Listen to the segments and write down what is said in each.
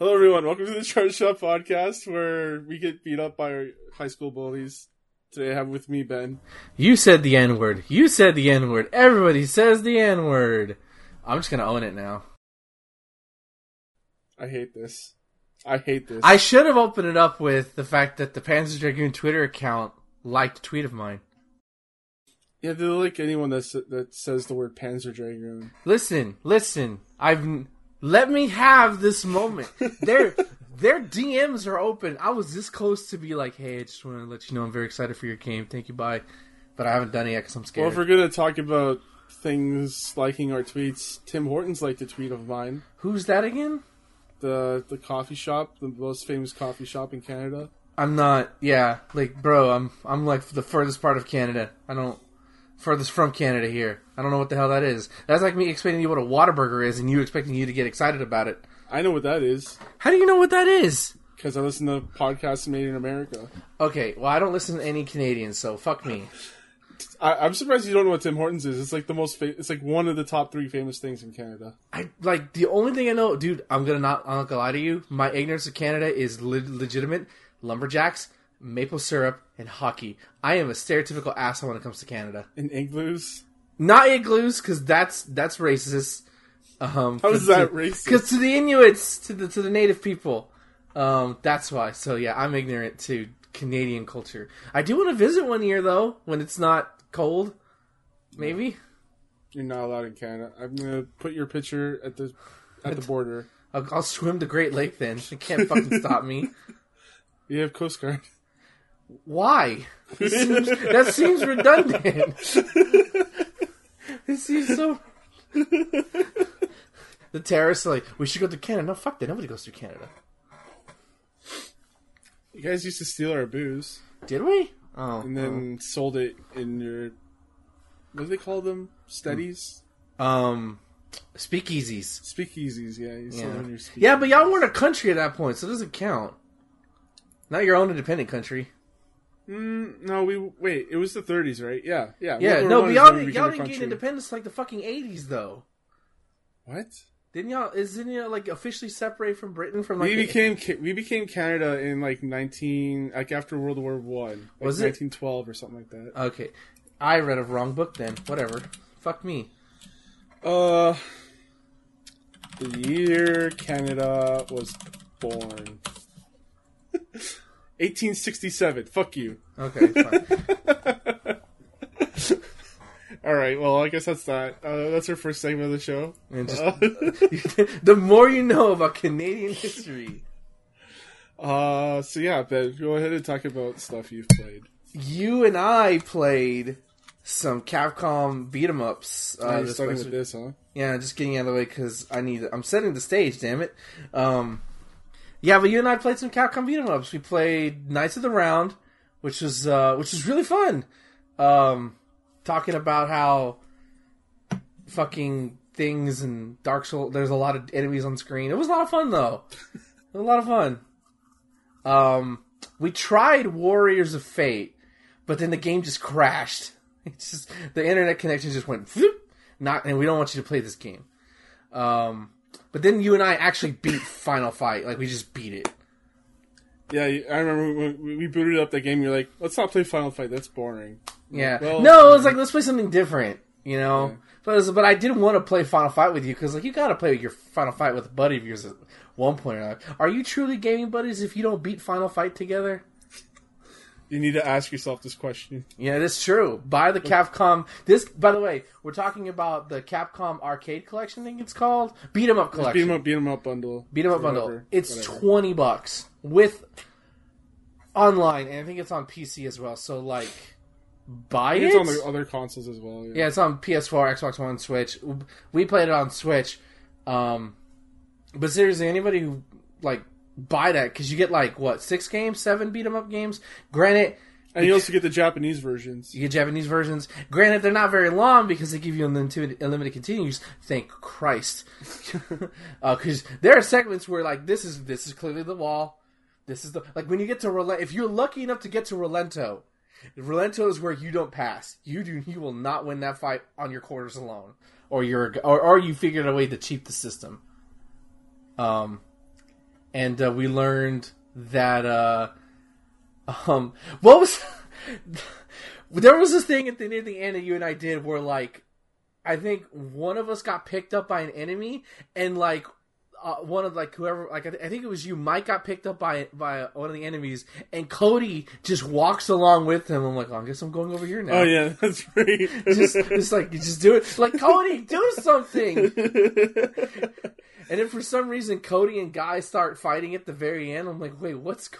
Hello, everyone. Welcome to the Charge Shot podcast, where we get beat up by our high school bullies. Today, I have with me Ben. You said the N word. You said the N word. Everybody says the N word. I'm just gonna own it now. I hate this. I hate this. I should have opened it up with the fact that the Panzer Dragoon Twitter account liked a tweet of mine. yeah, they like anyone that that says the word Panzer Dragoon. Listen, listen. I've let me have this moment. Their their DMs are open. I was this close to be like, hey, I just want to let you know I'm very excited for your game. Thank you, bye. But I haven't done it yet because I'm scared. Well, if we're gonna talk about things liking our tweets, Tim Hortons liked a tweet of mine. Who's that again? The the coffee shop, the most famous coffee shop in Canada. I'm not. Yeah, like, bro, I'm I'm like the furthest part of Canada. I don't furthest from Canada here. I don't know what the hell that is. That's like me explaining to you what a Whataburger is, and you expecting you to get excited about it. I know what that is How do you know what that is? because I listen to podcasts made in America. Okay, well, I don't listen to any Canadians, so fuck me. I, I'm surprised you don't know what Tim Hortons is. It's like the most. Fa- it's like one of the top three famous things in Canada. I like the only thing I know, dude. I'm gonna not. I'm not gonna lie to you. My ignorance of Canada is le- legitimate. Lumberjacks, maple syrup, and hockey. I am a stereotypical asshole when it comes to Canada. In igloos. Not igloos, because that's that's racist. Um, How is that racist? Because to the Inuits, to the to the native people, um, that's why. So yeah, I'm ignorant to Canadian culture. I do want to visit one year though, when it's not cold. Maybe You're not allowed in Canada. I'm gonna put your picture at the at the border. I'll, I'll swim the Great Lake. Then it can't fucking stop me. You have Coast Guard. Why? Seems, that seems redundant. it seems so. the terrorists are like, we should go to Canada. No, fuck that. Nobody goes to Canada. You guys used to steal our booze Did we? Oh, and then sold it in your what do they call them? Studies. um, speakeasies. speakeasies. Yeah, you sold Yeah. your speakeasies. Yeah, but y'all weren't a country at that point, so it doesn't count. Not your own independent country. Mm, no, we wait. It was the 30s, right? Yeah, yeah. Yeah, World no, but y'all, didn't- y'all didn't get independence like the fucking eighties, though. What? Didn't y'all? Isn't it like officially separate from Britain from like? we became Ca- we became Canada in like 19 like after World War One, like Was it? 1912 or something like that. Okay, I read a wrong book then. Whatever. Fuck me. Uh, the year Canada was born. 1867. Fuck you. Okay. All right. Well, I guess that's that. Uh, that's our first segment of the show. And just- Uh, the more you know about Canadian history, uh, so yeah, Ben, go ahead and talk about stuff you've played. you and I played some Capcom beat 'em ups. Uh, this starting with this, huh? Yeah, just getting out of the way because I need. I'm setting the stage. Damn it. Um, yeah, but you and I played some Capcom beat 'em ups. We played Knights of the Round, which was uh, which was really fun. Um, talking about how fucking things and Dark Souls. There's a lot of enemies on screen. It was a lot of fun though. a lot of fun. Um, we tried Warriors of Fate, but then the game just crashed. It's just the internet connection just went. Not, and we don't want you to play this game. Um, but then you and I actually beat Final Fight. Like we just beat it. Yeah, I remember when we- booted up that game. You're like, "Let's not play Final Fight. That's boring." Yeah. Well- no, it was like let's play something different. You know. But, was- but I didn't want to play Final Fight with you because like you got to play with your Final Fight with a buddy of yours at one point or. Are you truly gaming buddies if you don't beat Final Fight together? You need to ask yourself this question. Yeah, it is true. Buy the Capcom. This, by the way, we're talking about the Capcom Arcade Collection. I think it's called Beat 'em Up Collection. Beat 'em up, beat 'em up bundle. Beat 'em up Or bundle. It's whatever. twenty bucks with online, and I think it's on PC as well. So like, buy it. It's on the other consoles as well. Yeah. yeah, it's on PS4, Xbox One, Switch. We played it on Switch. Um, but seriously, anybody who like buy that because you get like what six games, seven beat 'em up games. Granted, and you also get the Japanese versions. You get Japanese versions. Granted, they're not very long because they give you unlimited, unlimited continues. Thank Christ, because there are segments where like this is this is clearly the wall. This is the like when you get to Relent. If you're lucky enough to get to Rolento, Rolento is where you don't pass. You do. You will not win that fight on your quarters alone, or you're or, or you figured a way to cheat the system. Um, and uh, we learned that uh, um, what was there was this thing at the near the end that you and I did where like I think one of us got picked up by an enemy, and like uh, one of like whoever like I, th- I, think it was you Mike got picked up by by one of the enemies and Cody just walks along with him. I'm like oh, I guess I'm going over here now. Oh yeah that's right. Just it's like you just do it. Like Cody do something! And then for some reason Cody and Guy start fighting at the very end. I'm like wait what's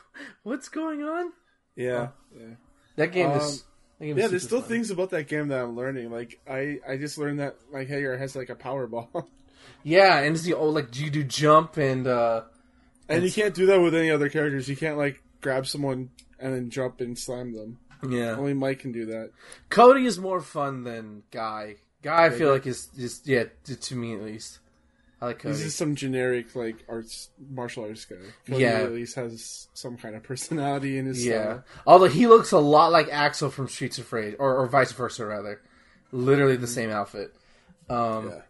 what's going on? Yeah. Yeah that game um, is yeah, there's still fun. things about that game that I'm learning. Like I, I just learned that like Haggar has like a power ball. Yeah, and it's the old like you do jump and uh and you can't do that with any other characters. You can't like grab someone and then jump and slam them. Yeah, only Mike can do that. Cody is more fun than Guy. Guy, I feel like is just yeah to me at least. I like Cody. He's just some generic like arts martial arts guy. Cody yeah, at least has some kind of personality in his yeah. Style. Although he looks a lot like Axel from Streets of Rage, or, or vice versa, rather. Literally the same outfit. Um, yeah.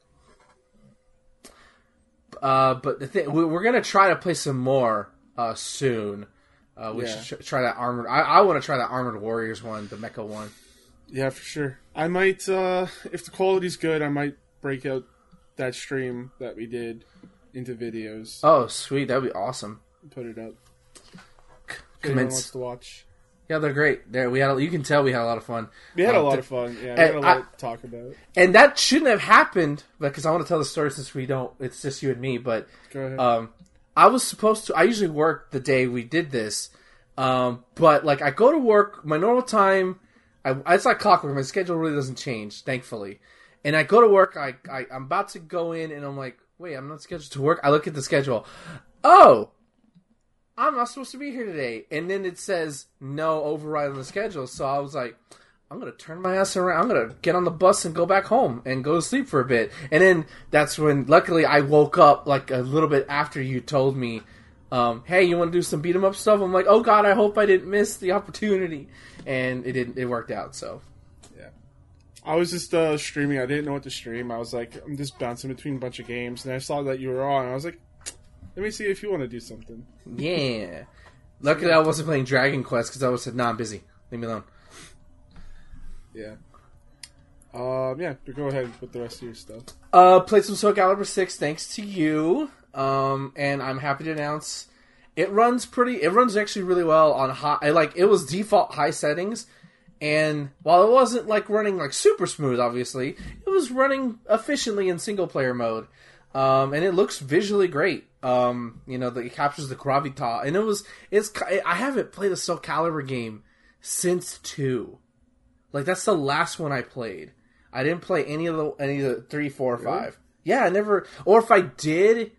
Uh, but the thing we're gonna try to play some more uh, soon. Uh, we yeah. should try that armored. I, I want to try that armored warriors one, the mecha one. Yeah, for sure. I might, uh, if the quality's good, I might break out that stream that we did into videos. Oh, sweet! That'd be awesome. Put it up. Commence. wants to watch. Yeah, they're great. There, we had. A, you can tell we had a lot of fun. We had um, a lot of fun. Yeah, we had a lot I, to talk about. And that shouldn't have happened because I want to tell the story since we don't. It's just you and me. But um, I was supposed to. I usually work the day we did this, um, but like I go to work my normal time. I, it's like clockwork. My schedule really doesn't change, thankfully. And I go to work. I, I I'm about to go in, and I'm like, wait, I'm not scheduled to work. I look at the schedule. Oh, I'm not supposed to be here today. And then it says no override on the schedule. So I was like, I'm gonna turn my ass around. I'm gonna get on the bus and go back home and go to sleep for a bit. And then that's when, luckily, I woke up like a little bit after you told me, um, "Hey, you want to do some beat 'em up stuff?" I'm like, "Oh God, I hope I didn't miss the opportunity." And it didn't. It worked out. So yeah, I was just uh, streaming. I didn't know what to stream. I was like, I'm just bouncing between a bunch of games, and I saw that you were on. I was like, let me see if you want to do something. Yeah. Luckily, I wasn't playing Dragon Quest because I was said, "Nah, I'm busy. Leave me alone." Yeah. Um. Yeah. Go ahead with the rest of your stuff. Uh, played some Soul Calibur Six thanks to you. Um, and I'm happy to announce it runs pretty. It runs actually really well on high. Like it was default high settings, and while it wasn't like running like super smooth, obviously, it was running efficiently in single player mode. Um, and it looks visually great. Um, you know, the, it captures the gravitas, and it was it's. I haven't played a Soul Calibur game since two. Like that's the last one I played. I didn't play any of the any of the three, four, really? five. Yeah, I never. Or if I did,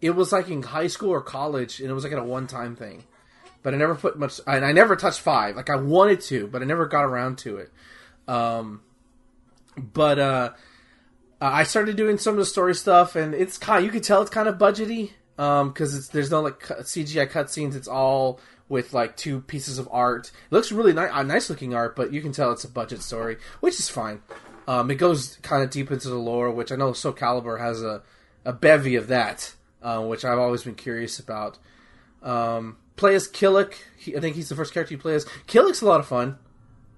it was like in high school or college, and it was like a one time thing. But I never put much, and I never touched five. Like I wanted to, but I never got around to it. Um, but uh, uh, I started doing some of the story stuff, and it's kind. You can tell it's kind of budgety because um, there's no like CGI cutscenes. It's all with like two pieces of art. It looks really nice, uh, nice looking art, but you can tell it's a budget story, which is fine. Um, it goes kind of deep into the lore, which I know Soul Calibur has a, a bevy of that, uh, which I've always been curious about. Um, play as Kilik. He, I think he's the first character you play as. Kilik's a lot of fun.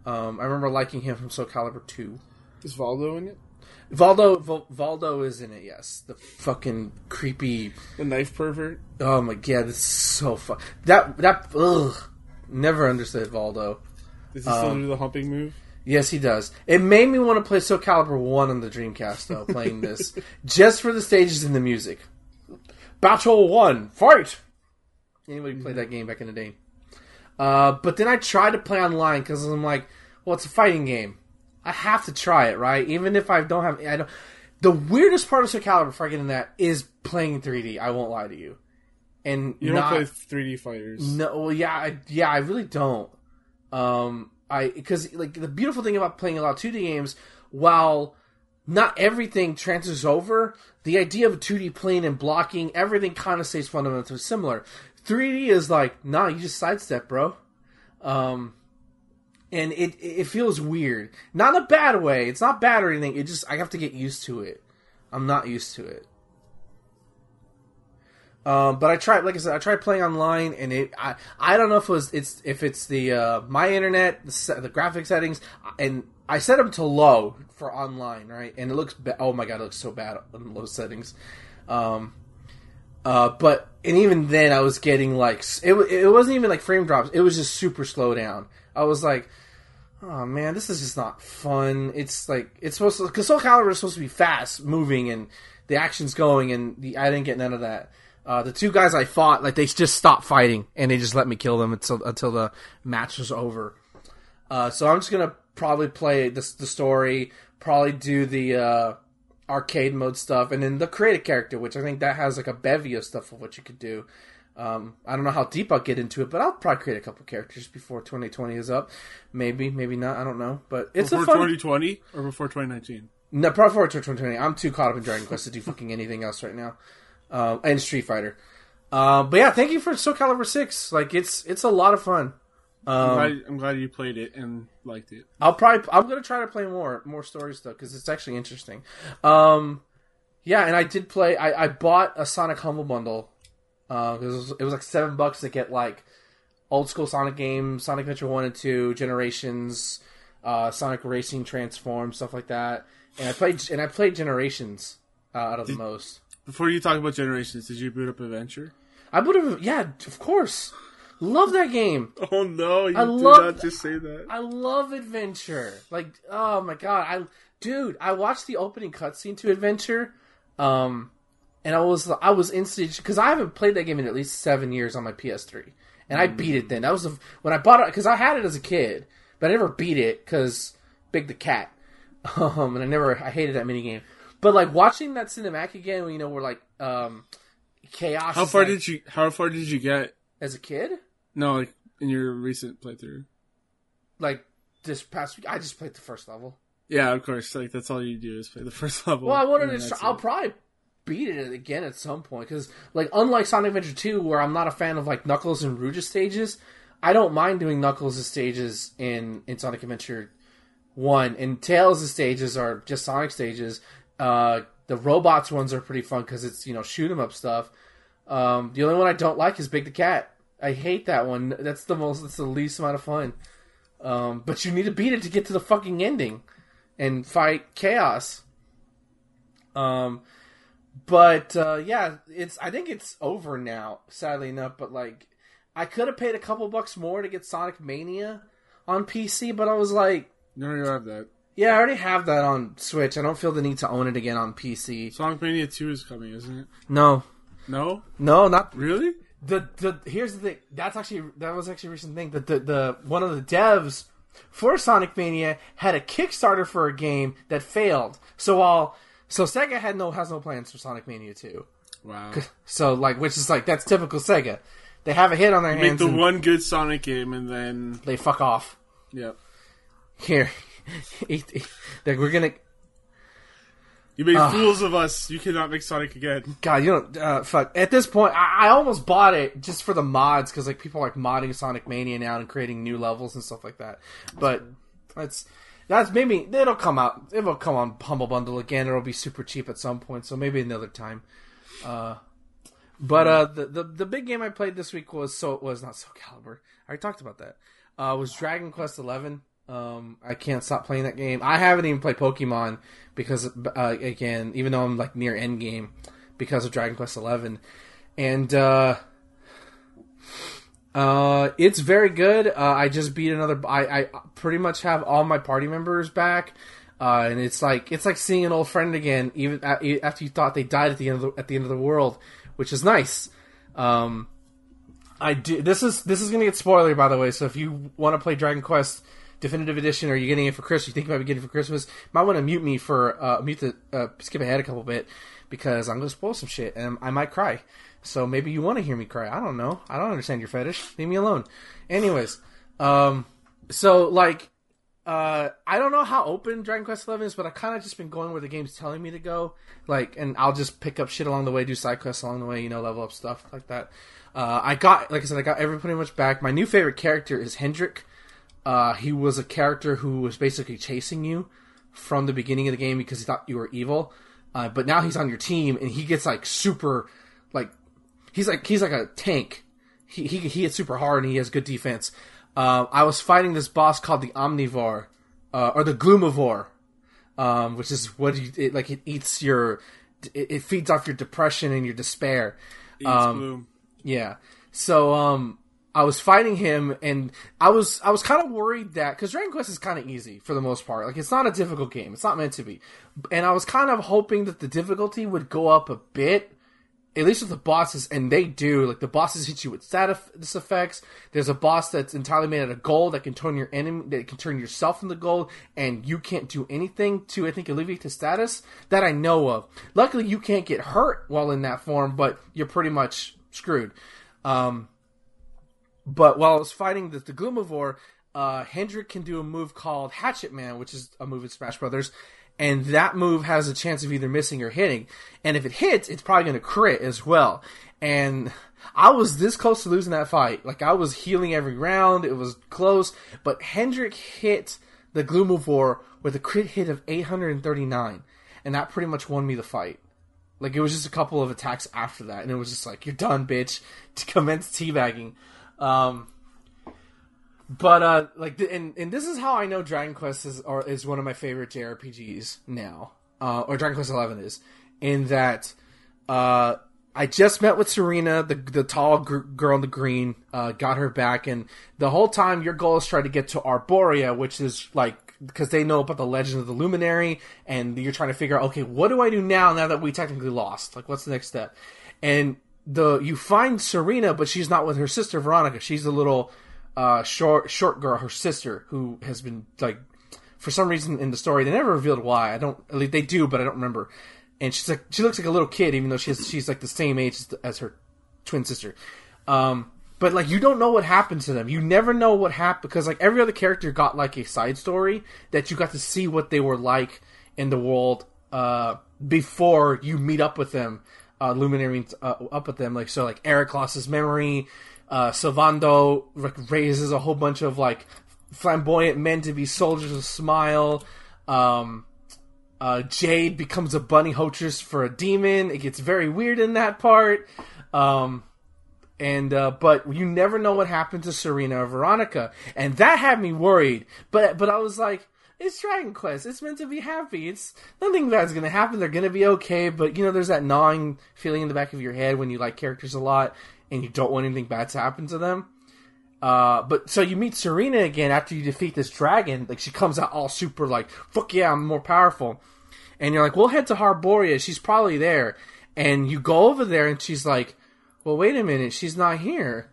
Um, I remember liking him from Soul Calibur 2. Is Voldo in it? Voldo Voldo is in it. Yes, the fucking creepy the knife pervert. Oh my god, that's so fun. That that ugh, never understood Voldo. Does he still um, do the humping move? Yes, he does. It made me want to play Soul Calibur one on the Dreamcast though, playing this just for the stages and the music. Battle one, fight. Anybody played that game back in the day? Uh, but then I tried to play online because I'm like, well, it's a fighting game. I have to try it, right? Even if I don't have, I don't. The weirdest part of Soul Calibur, before I get in that, is playing 3D. I won't lie to you. And you don't play 3D fighters. No, well, yeah, I, yeah, I really don't. Um, I because like the beautiful thing about playing a lot of 2D games, while not everything transfers over, the idea of a 2D plane and blocking, everything kind of stays fundamentally similar. 3D is like, nah, you just sidestep, bro. Um, and it it feels weird. Not in a bad way. It's not bad or anything. It just I have to get used to it. I'm not used to it. Um, but I tried, like I said, I tried playing online, and it I I don't know if it was it's if it's the uh, my internet the, the graphic settings, and I set them to low for online, right? And it looks ba- oh my god, it looks so bad on low settings. Um, uh, but and even then, I was getting like it. It wasn't even like frame drops. It was just super slow down. I was like, oh man, this is just not fun. It's like it's supposed to because Soul Calibur is supposed to be fast moving and the action's going, and the, I didn't get none of that. Uh, the two guys I fought, like they just stopped fighting and they just let me kill them until until the match was over. Uh, so I'm just gonna probably play the the story, probably do the uh, arcade mode stuff, and then the create a character, which I think that has like a bevy of stuff of what you could do. Um, I don't know how deep I'll get into it, but I'll probably create a couple characters before 2020 is up. Maybe, maybe not. I don't know, but it's before a fun. 2020 or before 2019? No, probably before 2020. I'm too caught up in Dragon Quest to do fucking anything else right now, uh, and Street Fighter. Uh, but yeah, thank you for Soul Calibur Six. Like it's it's a lot of fun. I'm, Um, glad, I'm glad you played it and liked it. I'll probably I'm gonna try to play more more stories though because it's actually interesting. Um, yeah, and I did play. I, I bought a Sonic Humble Bundle because it, was, it was like seven bucks to get like old school Sonic games, Sonic Adventure One and Two, Generations, uh, Sonic Racing, Transform, stuff like that. And I played and I played Generations uh, out of the most. Before you talk about Generations, did you boot up Adventure? I would have, yeah, of course, love that game. Oh no, you I did love- not just say that. I love Adventure. Like, oh my god, I dude, I watched the opening cutscene to Adventure, um, and I was I was instantly because I haven't played that game in at least seven years on my PS3, and I beat it then. That was the, when I bought it because I had it as a kid, but I never beat it because Big the Cat, um, and I never I hated that mini game. But like watching that cinematic again, you know, we're like um, chaos. How far like- did you? How far did you get? as a kid? No, like in your recent playthrough. Like this past week, I just played the first level. Yeah, of course. Like that's all you do is play the first level. Well, I wanted to. Try, I'll it. probably beat it again at some point because, like, unlike Sonic Adventure Two, where I'm not a fan of like Knuckles and Rouge's stages, I don't mind doing Knuckles' stages in in Sonic Adventure One, and Tails' stages are just Sonic stages. Uh, the robots ones are pretty fun because it's you know shoot 'em up stuff. Um, the only one I don't like is Big the Cat. I hate that one. That's the most. That's the least amount of fun. Um, but you need to beat it to get to the fucking ending and fight chaos. Um, but uh, yeah, it's. I think it's over now. Sadly enough, but like, I could have paid a couple bucks more to get Sonic Mania on PC, but I was like, No, you have that. yeah, I already have that on Switch. I don't feel the need to own it again on PC. Sonic Mania Two is coming, isn't it? No, No, no, not really? the the here's the thing. That's actually that was actually a recent thing. That the, the one of the devs for Sonic Mania had a Kickstarter for a game that failed. So while so Sega had no has no plans for Sonic Mania two. Wow. So like, which is like that's typical Sega. They have a hit on their Make hands the and one good Sonic game, and then they fuck off. yeah, Here, eat- eat- like, we're gonna. you made Ah. fools of us. You cannot make Sonic again. God, you don't uh, fuck. At this point, I, I almost bought it just for the mods because like people are like modding Sonic Mania now and creating new levels and stuff like that. But that's that's maybe it'll come out. It'll come on Humble Bundle again. It'll be super cheap at some point. So maybe another time. Uh, but uh, the, the the big game I played this week was so was not Soul Calibur. I already talked about that. Uh, was Dragon Quest Eleven. Um, I can't stop playing that game. I haven't even played Pokemon because, uh, again, even though I'm like near end game, because of Dragon Quest Eleven, and uh, uh, it's very good. Uh, I just beat another. I, I pretty much have all my party members back, uh, and it's like it's like seeing an old friend again, even after you thought they died at the end of the, at the end of the world, which is nice. Um, I do. This is this is gonna get spoiler by the way. So if you want to play Dragon Quest Definitive Edition or you're getting it for Christmas, you think you might be getting it for Christmas, might want to mute me for uh, mute the uh, skip ahead a couple bit because I'm gonna spoil some shit and I might cry. So maybe you want to hear me cry. I don't know. I don't understand your fetish. Leave me alone. Anyways, um, so like, uh, I don't know how open Dragon Quest Eleven is, but I kind of just been going where the game's telling me to go. Like, and I'll just pick up shit along the way, do side quests along the way, you know, level up stuff like that. Uh, I got, like I said, I got every pretty much back. My new favorite character is Hendrik. Uh, he was a character who was basically chasing you from the beginning of the game because he thought you were evil. Uh, but now he's on your team and he gets like super, he's like he's like a tank. He he he hits super hard and he has good defense. Uh, I was fighting this boss called the Omnivore, uh, or the Gloomivore, um, which is what you, it, like it eats your, it, it, feeds off your depression and your despair. Um, gloom. Yeah. So um, I was fighting him, and I was I was kind of worried that because Dragon Quest is kind of easy for the most part. Like it's not a difficult game. It's not meant to be, and I was kind of hoping that the difficulty would go up a bit at least with the bosses, and they do. Like the bosses hit you with status effects. There's a boss that's entirely made out of gold that can turn your enemy, that can turn yourself into gold, and you can't do anything to, I think, alleviate the status that I know of. Luckily, you can't get hurt while in that form, but you're pretty much screwed. Um, but while I was fighting the, the Gloomivore, uh, Hendrik can do a move called Hatchet Man, which is a move in Smash Brothers, and that move has a chance of either missing or hitting. And if it hits, it's probably going to crit as well. And I was this close to losing that fight. Like I was healing every round. It was close, but Hendrik hit the Gloomivore with a crit hit of 839, and that pretty much won me the fight. Like it was just a couple of attacks after that, and it was just like you're done, bitch. To commence teabagging. Um, but uh, like, and and this is how I know Dragon Quest is is one of my favorite JRPGs now, uh, or Dragon Quest Eleven is, in that uh, I just met with Serena, the the tall gr- girl in the green, uh, got her back, and the whole time your goal is try to get to Arboria, which is like because they know about the legend of the Luminary, and you're trying to figure out, okay, what do I do now? Now that we technically lost, like, what's the next step? And the you find Serena, but she's not with her sister Veronica. She's the little uh, short short girl, her sister, who has been like for some reason in the story they never revealed why. I don't. At least they do, but I don't remember. And she's like she looks like a little kid, even though she's she's like the same age as, as her twin sister. Um, but like you don't know what happened to them. You never know what happened because like every other character got like a side story that you got to see what they were like in the world uh, before you meet up with them. Uh, Luminary uh, up with them, like so, like Erik lost his memory uh, Sylvando raises a whole bunch of like flamboyant men to be soldiers of smile. Um, uh, Jade becomes a bunny hostess for a demon. It gets very weird in that part. Um, and uh, but you never know what happened to Serena or Veronica, and that had me worried. But but I was like, it's Dragon Quest. It's meant to be happy. It's nothing bad's gonna happen. They're gonna be okay. But you know, there's that gnawing feeling in the back of your head when you like characters a lot and you don't want anything bad to happen to them. Uh, but so you meet Serena again after you defeat this dragon. Like she comes out all super like, fuck yeah, I'm more powerful. And you're like, we'll head to Arboria. She's probably there. And you go over there and she's like, well, wait a minute. She's not here.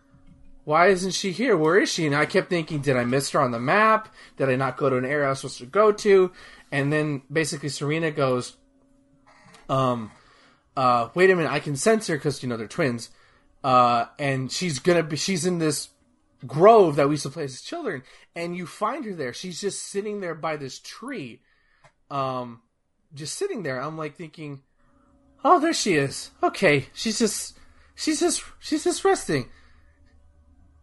Why isn't she here? Where is she? And I kept thinking, did I miss her on the map? Did I not go to an area I was supposed to go to? And then basically Serena goes, um, uh, wait a minute. I can sense her because, you know, they're twins uh, and she's gonna be she's in this grove that we used to play as children, and you find her there. She's just sitting there by this tree, um, just sitting there. I'm like thinking, oh, there she is. Okay, she's just she's just she's just resting.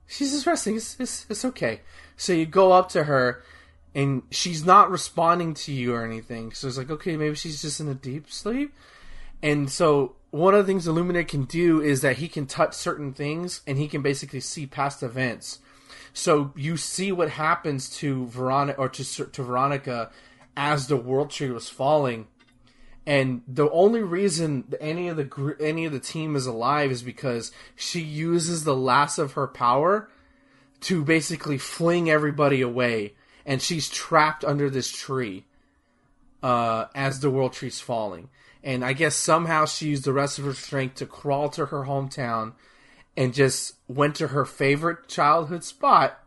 She's just resting. It's, it's, it's okay. So you go up to her, and she's not responding to you or anything. So it's like, okay, maybe she's just in a deep sleep. And so one of the things Illuminate can do is that he can touch certain things and he can basically see past events. So you see what happens to Veronica or to to Veronica as the world tree was falling, and the only reason any of the any of the team is alive is because she uses the last of her power to basically fling everybody away, and she's trapped under this tree uh, as the world tree's falling and I guess somehow she used the rest of her strength to crawl to her hometown and just went to her favorite childhood spot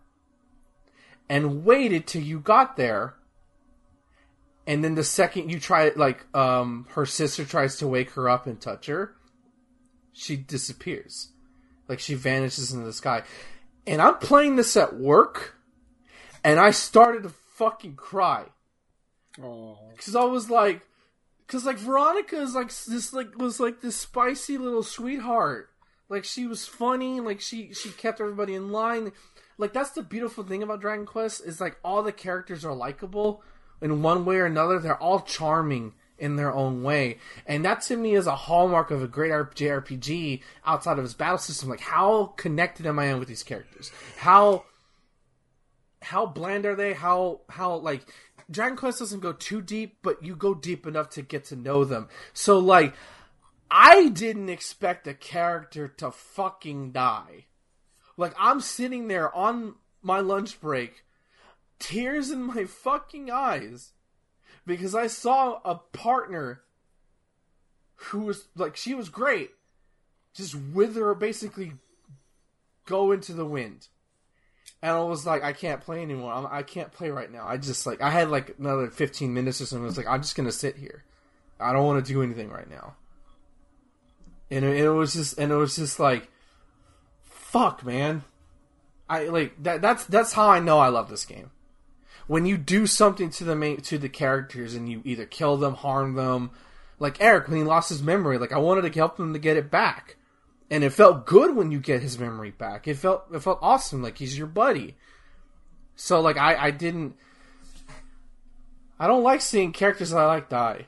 and waited till you got there. And then the second you try it, like um, her sister tries to wake her up and touch her, she disappears. Like she vanishes into the sky. And I'm playing this at work, and I started to fucking cry. Because I was like, Cause like Veronica is like this like was like this spicy little sweetheart. Like she was funny. Like she she kept everybody in line. Like that's the beautiful thing about Dragon Quest is like all the characters are likable in one way or another. They're all charming in their own way. And that to me is a hallmark of a great JRPG outside of its battle system. Like how connected am I in with these characters? How how bland are they? How how like Dragon Quest doesn't go too deep, but you go deep enough to get to know them. So like I didn't expect a character to fucking die. Like I'm sitting there on my lunch break, tears in my fucking eyes because I saw a partner who was like she was great just wither basically go into the wind and I was like, I can't play anymore. I'm, I can not play right now. I just like I had like another 15 minutes or something. I was like, I'm just gonna sit here. I don't want to do anything right now. And it, it, was just and it was just like, fuck, man. I like that. That's that's how I know I love this game. When you do something to the main to the characters and you either kill them, harm them, like Erik when he lost his memory. Like I wanted to help him to get it back and it felt good when you get his memory back. It felt it felt awesome, like he's your buddy. So like I I didn't. I don't like seeing characters that I like die.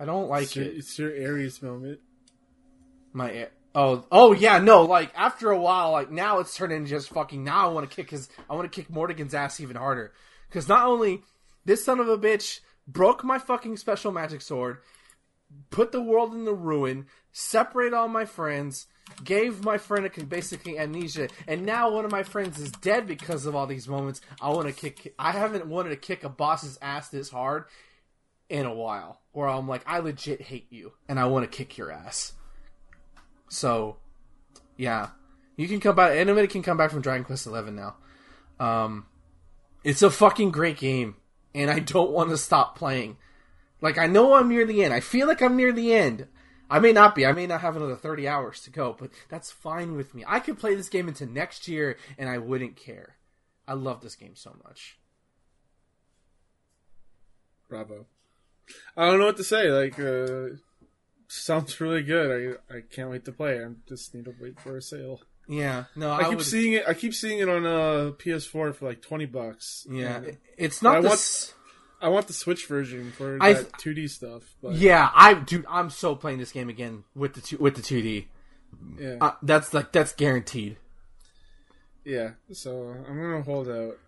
I don't like it's your, it. It's your Aerith moment. My oh oh yeah no like after a while like now it's turned into just fucking now I want to kick his I want to kick Mordegon's ass even harder because not only this son of a bitch broke my fucking special magic sword, put the world in the ruin, separate all my friends, gave my friend a basically amnesia, and now one of my friends is dead because of all these moments. I want to kick. I haven't wanted to kick a boss's ass this hard in a while, where I'm like, I legit hate you, and I want to kick your ass. So, yeah, you can come back. Anybody can come back from Dragon Quest Eleven now. Um, it's a fucking great game, and I don't want to stop playing. Like I know I'm near the end. I feel like I'm near the end. I may not be. I may not have another 30 hours to go, but that's fine with me. I could play this game into next year and I wouldn't care. I love this game so much. Bravo. I don't know what to say. Like, uh, sounds really good. I I can't wait to play. I just need to wait for a sale. Yeah, no, I, I keep would... seeing it. I keep seeing it on uh, PS4 for like twenty bucks. Yeah, it's not. This... I want the Switch version for I, that 2D stuff. But. Yeah, I dude, I'm so playing this game again with the two, with the 2D. Yeah, uh, that's like that's guaranteed. Yeah, so I'm gonna hold out.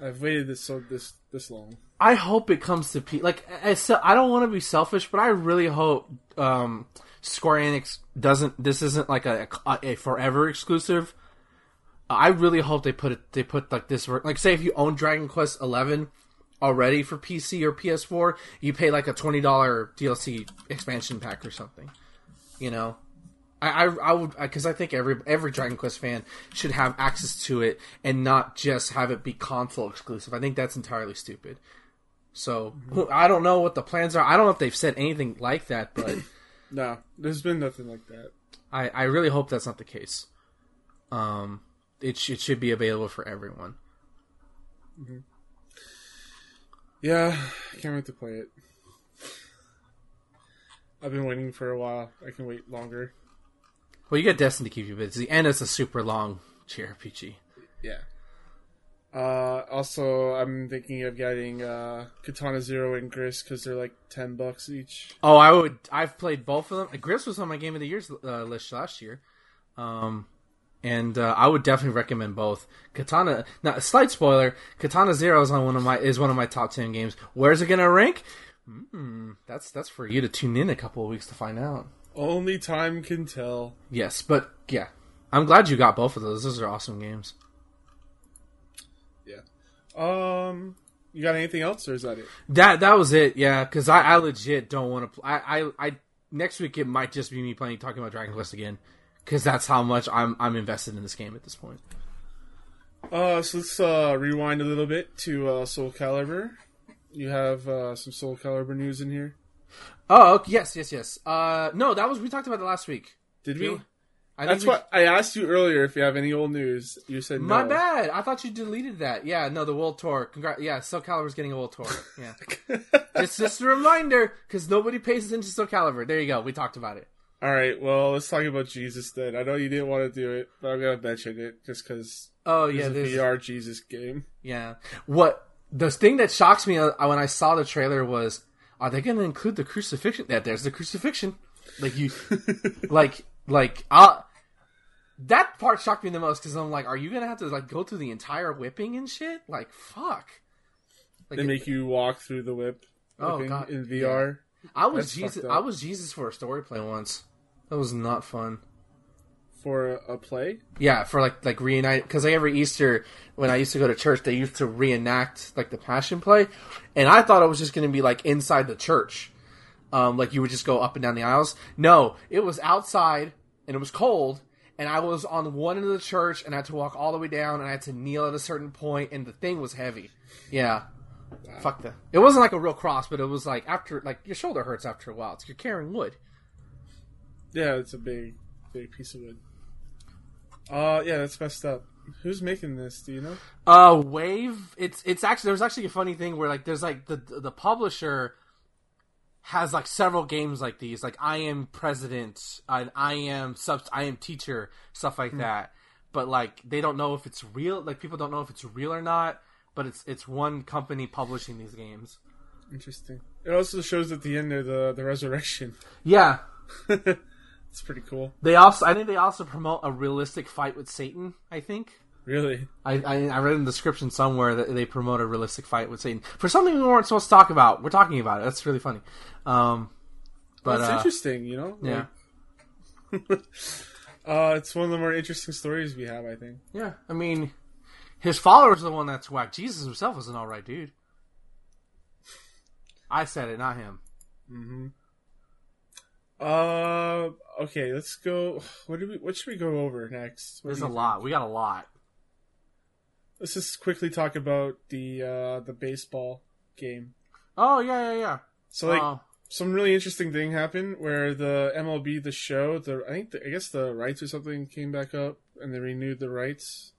I've waited this so this this long. I hope it comes to P. Like I I don't want to be selfish, but I really hope um, Square Enix doesn't. This isn't like a, a, a forever exclusive. I really hope they put it. They put like this. Work like say if you own Dragon Quest Eleven already for PC or PS4, you pay like a twenty dollar DLC expansion pack or something. You know, I I, I would because I think every every Dragon Quest fan should have access to it and not just have it be console exclusive. I think that's entirely stupid. So mm-hmm. I don't know what the plans are. I don't know if they've said anything like that, but no, there's been nothing like that. I I really hope that's not the case. Um, it sh- it should be available for everyone. Mm-hmm. Yeah, I can't wait to play it. I've been waiting for a while. I can wait longer. Well, you got Destiny to keep you busy, and it's a super long JRPG. Yeah. Uh, also, I'm thinking of getting uh, Katana Zero and Gris because they're like ten bucks each. Oh, I would. I've played both of them. Gris was on my Game of the Year uh, list last year. Um, and uh, I would definitely recommend both. Katana. Now, a slight spoiler: Katana Zero is on one of my is one of my top ten games. Where's it gonna rank? Mm, that's that's for you to tune in a couple of weeks to find out. Only time can tell. Yes, but yeah, I'm glad you got both of those. Those are awesome games. Yeah. Um. You got anything else, or is that it? That that was it. Yeah, because I, I legit don't want to. Pl- I, I I next week it might just be me playing talking about Dragon Quest again because that's how much I'm I'm invested in this game at this point. Uh, so let's uh, rewind a little bit to uh, Soul Calibur. You have uh, some Soul Calibur news in here. Oh okay. yes, yes, yes. Uh, no, that was we talked about it last week. Did we? I That's we... what I asked you earlier. If you have any old news, you said my bad. I thought you deleted that. Yeah, no, the world tour. Congrats. Yeah, Soul Calibur's getting a world tour. Yeah, it's just a reminder because nobody pays attention to Soul Calibur. There you go. We talked about it. All right, well, let's talk about Jesus then. I know you didn't want to do it, but I'm gonna mention it just because. Oh yeah, the VR Jesus game. Yeah. What the thing that shocks me uh, when I saw the trailer was are they going to include the crucifixion? Yeah, there's the crucifixion. Like you, like like uh that part shocked me the most because I'm like, are you gonna have to like go through the entire whipping and shit? Like, fuck. Like, They make you walk through the whip. Oh, God. In VR. I was that's Jesus. I was Jesus for a story play once. That was not fun. for a, a play. Yeah, for like like reunite because like every Easter when I used to go to church, they used to reenact like the Passion Play, and I thought it was just going to be like inside the church, um, like you would just go up and down the aisles. No, it was outside and it was cold, and I was on one end of the church and I had to walk all the way down and I had to kneel at a certain point, and the thing was heavy. Yeah. Fuck the. It wasn't like a real cross, but it was like after like your shoulder hurts after a while. It's you're carrying wood. Yeah, it's a big, big piece of wood. Uh, yeah, that's messed up. Who's making this? Do you know? Uh, Wave. It's it's actually there's actually a funny thing where like there's like the the publisher has like several games like these, like I am president, and I am sub, I am teacher, stuff like that. But like they don't know if it's real. Like people don't know if it's real or not. But it's it's one company publishing these games. Interesting. It also shows at the end of the the resurrection. Yeah, it's pretty cool. they also I think they also promote a realistic fight with Satan. I think. Really. I, I, I read in the description somewhere that they promote a realistic fight with Satan for something we weren't supposed to talk about. We're talking about it. That's really funny. Um, but That's uh, interesting. You know. yeah, Like, uh, it's one of the more interesting stories we have. I think. yeah. I mean, his followers are the one that's whack. Jesus himself was an all right dude. I said it, not him. Uh, okay. Let's go. What do we? What should we go over next? What There's a you lot. We got a lot. Let's just quickly talk about the uh the baseball game. Oh yeah, yeah, yeah. So like Uh, some really interesting thing happened where the MLB the show the I think the, I guess the rights or something came back up and they renewed the rights.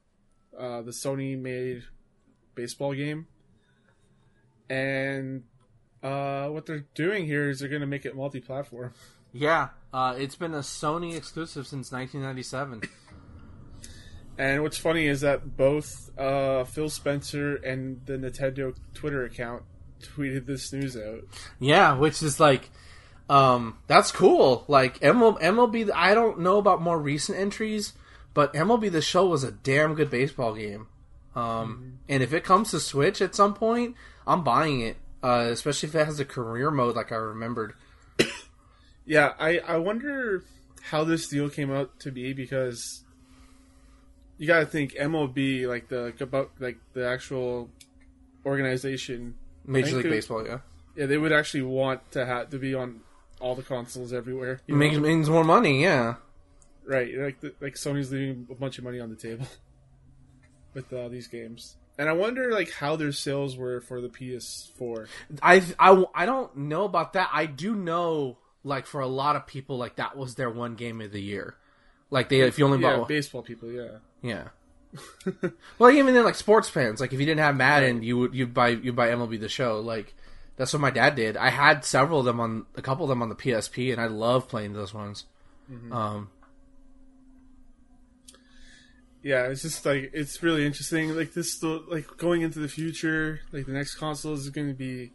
Uh, the Sony made baseball game, and uh, what they're doing here is they're going to make it multi-platform. yeah. Uh, it's been a Sony exclusive since 1997. And what's funny is that both uh, Phil Spencer and the Nintendo Twitter account tweeted this news out. Yeah, which is like, um, that's cool. Like ML, MLB, I don't know about more recent entries, but MLB the Show was a damn good baseball game. Um, and if it comes to Switch at some point, I'm buying it. Uh, especially if it has a career mode, like I remembered. Yeah, I, I wonder how this deal came out to be because you got to think MLB like the about like the actual organization. Major League Baseball, yeah, Yeah, they would actually want to have to be on all the consoles everywhere. it makes means more money. Yeah, right. Like the, like Sony's leaving a bunch of money on the table with uh, these games. And I wonder like how their sales were for the PS4. I, I I don't know about that. I do know, like for a lot of people, like that was their one game of the year. Like they, if you only Yeah, bought baseball people. Yeah. Yeah. well, even then, like sports fans, like if you didn't have Madden, you would you'd buy you buy MLB the Show. Like that's what my dad did. I had several of them on a couple of them on the PSP, and I love playing those ones. Um, yeah, it's just like it's really interesting. Like this, like going into the future, like the next console is going to be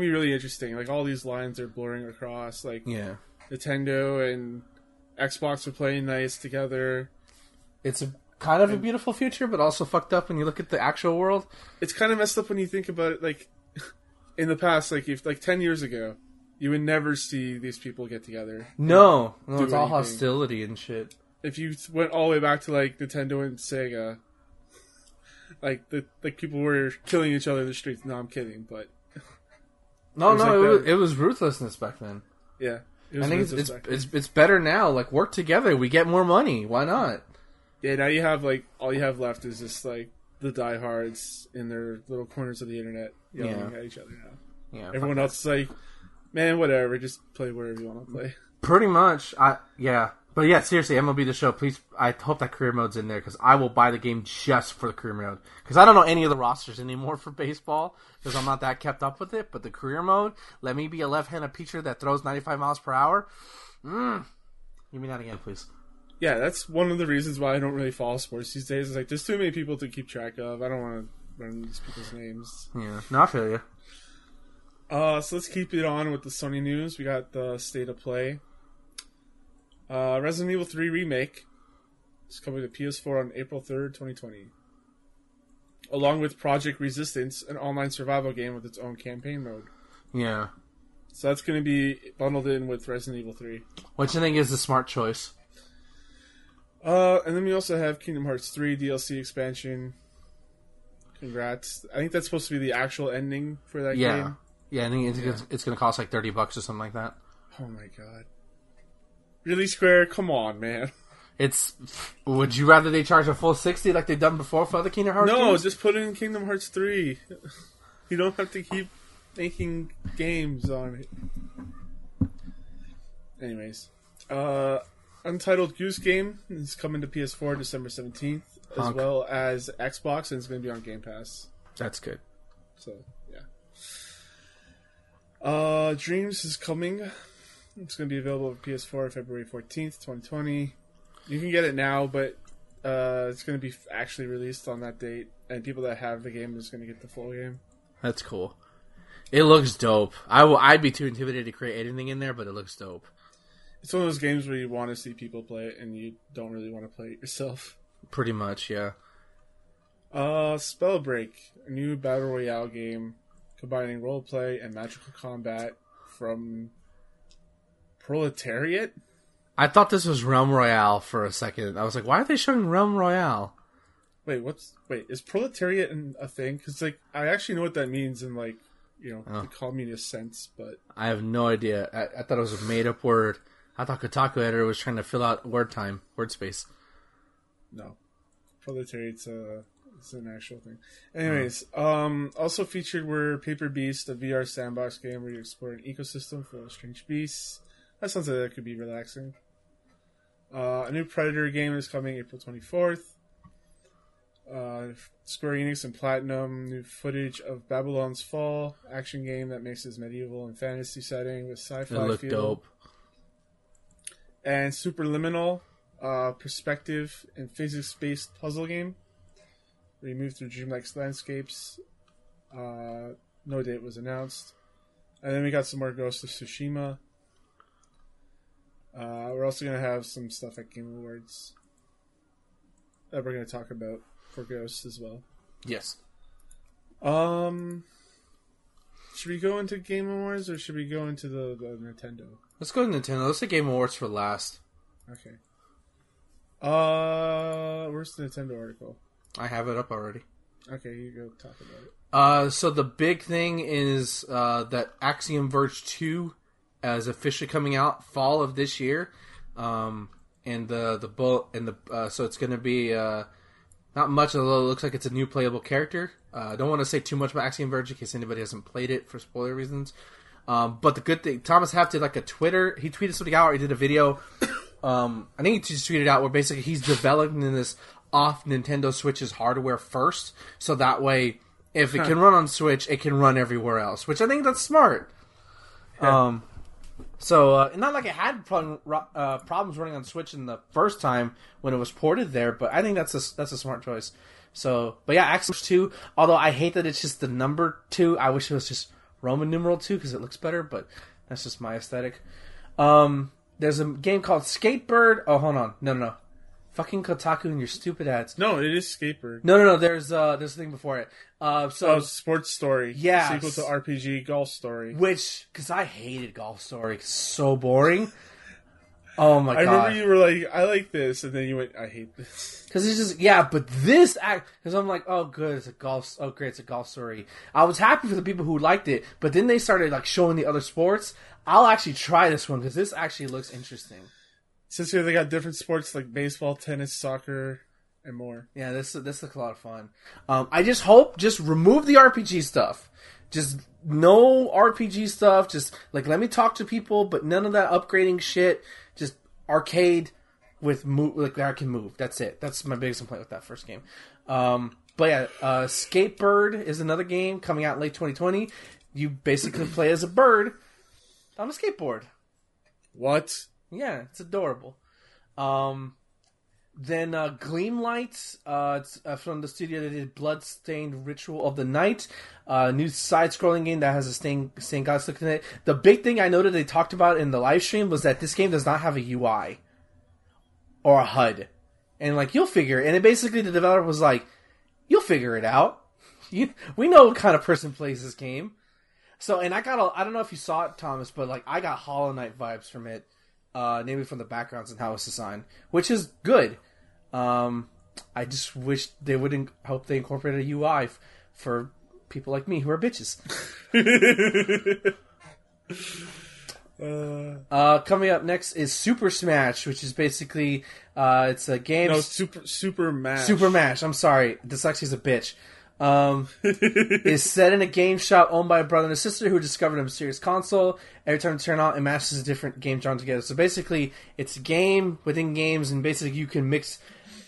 to be really interesting. Like all these lines are blurring across. Like yeah, Nintendo and Xbox are playing nice together. it's a kind of a beautiful future, but also fucked up when you look at the actual world. It's kind of messed up when you think about it. Like in the past, like if like ten years ago, you would never see these people get together. No, no, it's all hostility and shit. If you went all the way back to like Nintendo and Sega, like the like people were killing each other in the streets. No, I'm kidding, but No, It no, like it, was, it was ruthlessness back then. yeah. I think it's, it's it's it's better now. Like work together, we get more money. Why not? Yeah, now you have like all you have left is just like the diehards in their little corners of the internet yelling Yeah. at each other now. Yeah, Everyone else is like, man, whatever, just play wherever you want to play. Pretty much, I yeah, but yeah, seriously, MLB the show. Please, I hope that career mode's in there because I will buy the game just for the career mode. Because I don't know any of the rosters anymore for baseball because I'm not that kept up with it. But the career mode, let me be a left-handed pitcher that throws 95 miles per hour. Mm. Give me that again, please. Yeah, that's one of the reasons why I don't really follow sports these days. Is like there's too many people to keep track of. I don't want to learn these people's names. Yeah, no, I feel you. Uh, so let's keep it on with the Sony news. We got the state of play. Uh, Resident Evil 3 remake is coming to PS4 on April 3rd, 2020. Along with Project Resistance, an online survival game with its own campaign mode. Yeah. So that's going to be bundled in with Resident Evil 3. Which I think is the smart choice. Uh, and then we also have Kingdom Hearts 3 DLC expansion. Congrats. I think that's supposed to be the actual ending for that Yeah. game. Yeah, I think it's, Yeah. it's going to cost like 30 bucks or something like that. Oh my god. Really, Square? Come on, man. It's. Would you rather they charge a full 60 like they've done before for other Kingdom Hearts No, games? just put in Kingdom Hearts 3. You don't have to keep making games on it. Anyways, uh, Untitled Goose Game is coming to PS4 December 17th, as well as Xbox, and it's going to be on Game Pass. That's good. So, yeah. Uh, Dreams is coming. It's going to be available on PS4 February 14th, 2020. You can get it now, but uh, it's going to be actually released on that date, and people that have the game is going to get the full game. That's cool. It looks dope. I will. I'd be too intimidated to create anything in there, but it looks dope. It's one of those games where you want to see people play it, and you don't really want to play it yourself. Pretty much, yeah. Uh, Spellbreak, a new battle royale game combining roleplay and magical combat from Proletariat. I thought this was Realm Royale for a second. I was like, why are they showing Realm Royale? Wait, what's wait? Is proletariat a thing? Because like I actually know what that means in like you know Oh. the communist sense, but I have no idea. I, I thought it was a made up word. I thought Kotaku editor was trying to fill out word time, word space. no, proletariat's a it's an actual thing. Anyways, um, also featured were Paper Beast, a VR sandbox game where you explore an ecosystem full of strange beasts. That sounds like that could be relaxing. Uh, a new Predator game is coming April twenty fourth. Uh, Square Enix and Platinum new footage of Babylon's Fall action game that mixes medieval and fantasy setting with sci-fi looked feel. dope. And Superliminal, uh, perspective and physics-based puzzle game. Where you move through dreamlike landscapes. Uh, no date was announced. And then we got some more Ghost of Tsushima. Uh, we're also going to have some stuff at Game Awards that we're going to talk about for Ghosts as well. Yes. Um, should we go into Game Awards or should we go into the, the Nintendo? Let's go to Nintendo. Let's say Game Awards for last. Okay. Uh, where's the Nintendo article? I have it up already. Okay, you go talk about it. Uh, so the big thing is uh, that Axiom Verge 2 is officially coming out fall of this year. Um, and the the bull and the uh, so it's going to be uh, not much although it looks like it's a new playable character. Uh, I don't want to say too much about Axiom Verge in case anybody hasn't played it for spoiler reasons. Um, but the good thing, Thomas Happ did like a Twitter. He tweeted something out. Or he did a video. Um, I think he just tweeted out where basically he's developing this off Nintendo Switch's hardware first, so that way if it can run on Switch, it can run everywhere else. Which I think that's smart. Um, so uh, not like it had problem, uh, problems running on Switch in the first time when it was ported there, but I think that's a that's a smart choice. So, but yeah, Axis two. Although I hate that it's just the number two. I wish it was just Roman numeral two because it looks better. But that's just my aesthetic. Um, there's a game called Skatebird. Oh, hold on, no, no, no, fucking Kotaku and your stupid ads. No, it is Skatebird. No, no, no. There's uh, there's a thing before it. Uh, so Oh, Sports Story. Yeah. Sequel to RPG Golf Story. which because I hated Golf Story, it's so boring. Oh my I god! I remember you were like, I like this, and then you went, I hate this. Because it's just yeah, but this act because I'm like, oh good, it's a golf. Oh great, it's a golf story. I was happy for the people who liked it, but then they started like showing the other sports. I'll actually try this one because this actually looks interesting. Since here they got different sports like baseball, tennis, soccer, and more. Yeah, this this looks a lot of fun. Um, I just hope just remove the RPG stuff. Just no RPG stuff. Just like let me talk to people, but none of that upgrading shit. Just arcade with move like I can move. That's it. That's my biggest complaint with that first game. Um, but yeah, uh, Skatebird is another game coming out late 2020. You basically play as a bird on a skateboard. What? Yeah, it's adorable. Um, then uh, Gleam Lights, uh, it's uh, from the studio that did Bloodstained Ritual of the Night, uh, new side-scrolling game that has a stained, stained glass look in it. The big thing I noted they talked about in the live stream was that this game does not have a UI or a HUD, and like you'll figure. And it basically the developer was like, "You'll figure it out. You, we know what kind of person plays this game." So, and I got a, I don't know if you saw it, Thomas, but like I got Hollow Knight vibes from it uh, namely from the backgrounds and how it's designed, which is good. Um, I just wish they wouldn't hope they incorporated a UI f- for people like me who are bitches. Uh, Uh, coming up next is Super Smash, which is basically uh, it's a game. no, super super mash. Super Mash. I'm sorry, dyslexia's a bitch. Um, is set in a game shop owned by a brother and a sister who discovered a mysterious console. Every time you turn on, it matches a different game genre together. So basically, it's a game within games, and basically you can mix.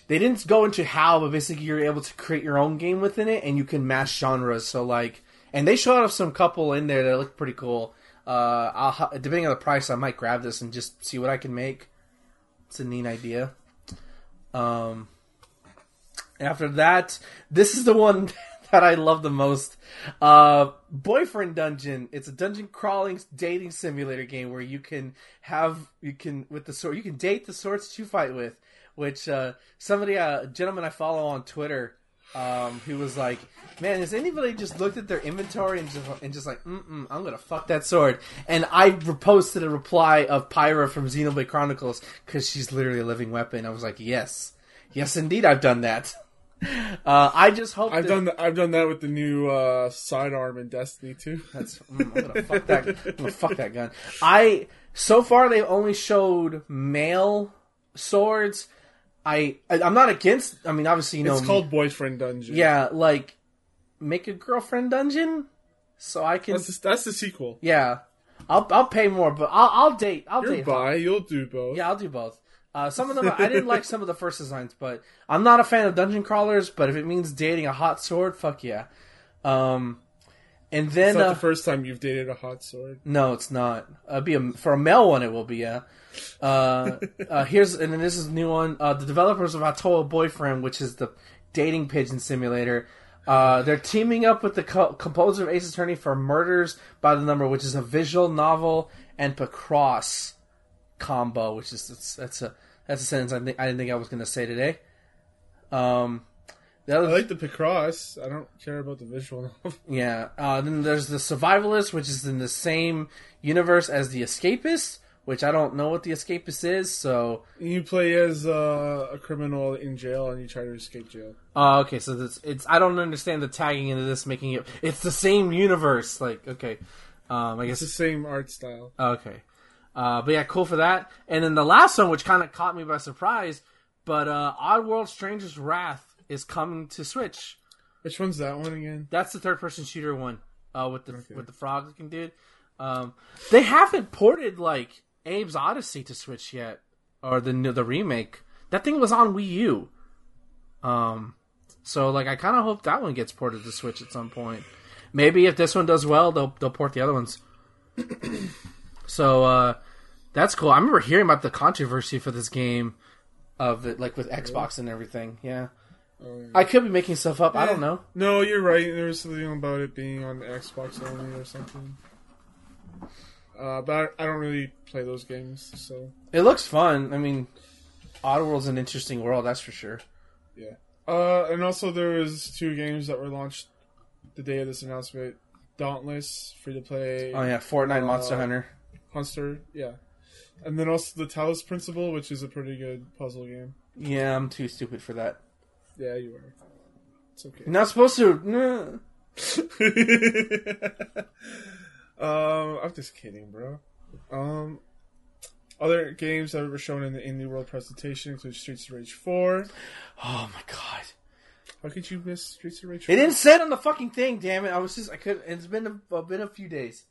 They didn't go into how, but basically you're able to create your own game within it, and you can mash genres. So like, and they showed off some couple in there that look pretty cool. Uh, I'll, depending on the price, I might grab this and just see what I can make. It's a neat idea. Um, after that, this is the one that I love the most. Uh, Boyfriend Dungeon. It's a dungeon crawling dating simulator game where you can have you can with the sword you can date the swords you fight with. Which uh, somebody, uh, a gentleman I follow on Twitter, um, who was like, "Man, has anybody just looked at their inventory and just and just like, mm I'm gonna fuck that sword?" And I reposted a reply of Pyra from Xenoblade Chronicles because she's literally a living weapon. I was like, "Yes, yes, indeed, I've done that." Uh, I just hope I've that- done th- I've done that with the new uh, sidearm in Destiny too. That's mm, I'm gonna fuck that. I'm gonna fuck that gun. I so far they've only showed male swords. I, I I'm not against. I mean, obviously you know. it's called Boyfriend Dungeon. yeah, like make a girlfriend dungeon, so I can. that's the, that's the sequel. Yeah, I'll I'll pay more, but I'll I'll date. I'll You're date. bi, you'll do both. Yeah, I'll do both. Uh, some of them I didn't like some of the first designs, but I'm not a fan of dungeon crawlers. But if it means dating a hot sword, fuck yeah. Um, and then It's not uh, the first time you've dated a hot sword. No, it's not. Uh, be a, for a male one, it will be. Yeah. Uh, uh, here's and then this is a new one. Uh, the developers of Hatoful Boyfriend, which is the dating pigeon simulator. Uh, they're teaming up with the co- composer of Ace Attorney for Murders by the Number, which is a visual novel and Picross combo, which is that's, that's a that's a sentence I, think I didn't think I was going to say today. Um, the I like the Picross. I don't care about the visual novel. yeah. Uh, then there's the Survivalist, which is in the same universe as the Escapist, which I don't know what the Escapist is. So, you play as uh, a criminal in jail and you try to escape jail. uh, okay, so it's, it's I don't understand the tagging into this, making it it's the same universe. Like, okay, um, I It's guess the same art style. okay, uh, but yeah, cool for that. And then the last one, which kind of caught me by surprise, but uh, Oddworld: Stranger's Wrath is coming to Switch. Which one's that one again? That's the third person shooter one uh, with the with the frog looking dude. Um, they haven't ported like Abe's Odyssey to Switch yet, or the the remake. That thing was on Wii U. Um, so like I kind of hope that one gets ported to Switch at some point. Maybe if this one does well, they'll they'll port the other ones. so uh, that's cool. I remember hearing about the controversy for this game of it, like with Xbox and everything. Yeah, I could be making stuff up. I don't know. No, you're right. There was something about it being on Xbox only or something. Uh, but I don't really play those games, so It looks fun. I mean, Oddworld's an interesting world, that's for sure. yeah. Uh, and also there was two games that were launched the day of this announcement: Dauntless, free to play. Oh yeah, Fortnite, Uh, Monster Hunter. Hunter, yeah. And then also the Talos Principle, which is a pretty good puzzle game. Yeah, I'm too stupid for that. Yeah, you are. It's okay. You're not supposed to. Nah. um, I'm just kidding, bro. Um, other games that were shown in the Indie World presentation include Streets of Rage 4. Oh my god. How could you miss Streets of Rage 4? It didn't say it on the fucking thing. Damn it! I was just I could. It's been a, been a few days.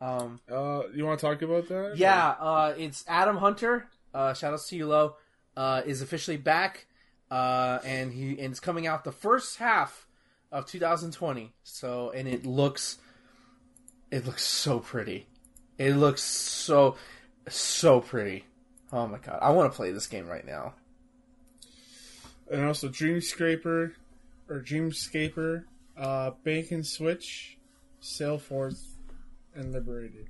Um. Uh, you want to talk about that? Yeah. Uh. It's Adam Hunter. Uh. Shout out to you, Lo. Uh. Is officially back. Uh. And he and it's coming out the first half of 2020. So and it looks. It looks so pretty. It looks so so pretty. Oh my god! I want to play this game right now. and also Dreamscaper or Dreamscaper, uh, Bacon Switch, Sailforth, and Liberated.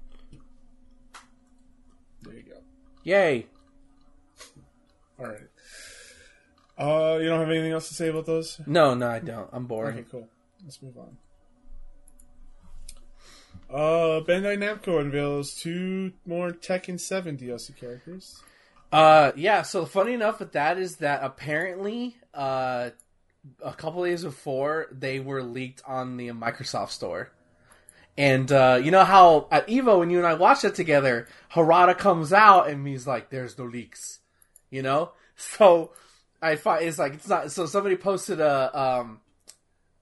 There you go. Yay! All right. Uh, you don't have anything else to say about those? No, no, I don't. I'm boring. Okay, cool. Let's move on. Uh, Bandai Namco unveils two more Tekken 7 DLC characters. Uh, yeah. So funny enough with that is that apparently, uh, a couple days before they were leaked on the Microsoft Store, and uh, you know how at Evo when you and I watched it together, Harada comes out and he's like, "There's no leaks," you know. So I find it's like it's not. So somebody posted a um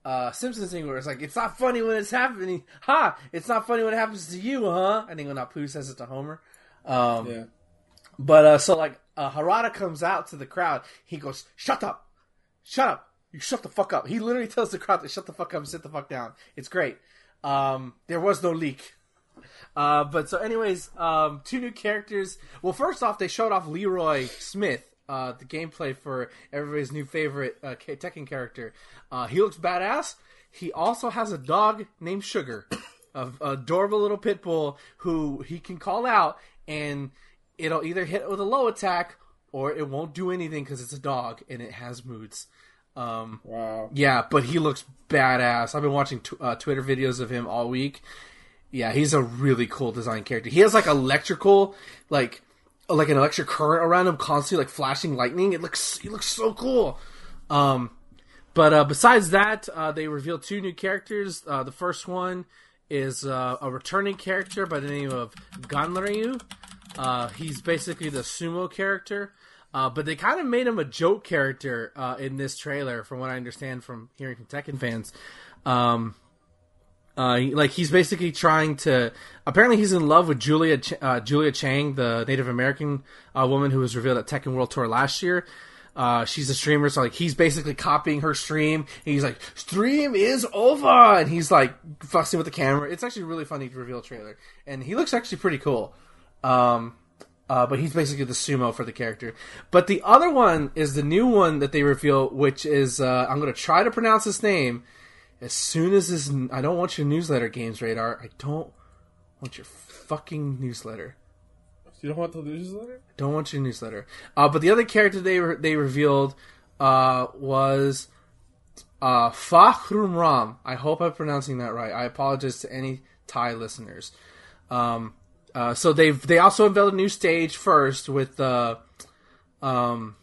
uh, Simpsons thing where it's like, it's not funny when it's happening. Ha! It's not funny when it happens to you, huh? I think when Apu says it to Homer. Um, Yeah. But uh, so like uh, Harada comes out to the crowd. He goes, "Shut up, shut up, you shut the fuck up." He literally tells the crowd to shut the fuck up and sit the fuck down. It's great. Um, there was no leak. Uh, but so, anyways, um, two new characters. Well, first off, they showed off Leroy Smith, uh, the gameplay for everybody's new favorite uh, Tekken character. Uh, he looks badass. He also has a dog named Sugar, a, a adorable little pit bull who he can call out, and it'll either hit with a low attack or it won't do anything because it's a dog and it has moods. Um, Wow. yeah, but he looks badass. I've been watching t- uh, Twitter videos of him all week. Yeah, he's a really cool design character. He has like electrical, like like an electric current around him, constantly like flashing lightning. It looks he looks so cool. Um, but uh, besides that, uh, they revealed two new characters. Uh, the first one is uh, a returning character by the name of Ganryu. Uh, he's basically the sumo character, uh, but they kind of made him a joke character uh, in this trailer, from what I understand from hearing from Tekken fans. Um, uh, like he's basically trying to. Apparently, he's in love with Julia Ch- uh, Julia Chang, the Native American uh, woman who was revealed at Tekken World Tour last year. Uh, she's a streamer, so like he's basically copying her stream. He's like, "Stream is over," and he's like fussing with the camera. It's actually really funny reveal trailer, and he looks actually pretty cool. Um, uh, but he's basically the sumo for the character. But the other one is the new one that they reveal, which is uh, I'm going to try to pronounce his name as soon as this. I don't want your newsletter, Games Radar. I don't want your fucking newsletter. You don't want the newsletter? I don't want your newsletter. Uh, but the other character they re- they revealed uh, was uh, Fahkumram. I hope I'm pronouncing that right. I apologize to any Thai listeners. Um, uh, so they've they also unveiled a new stage first with uh, um,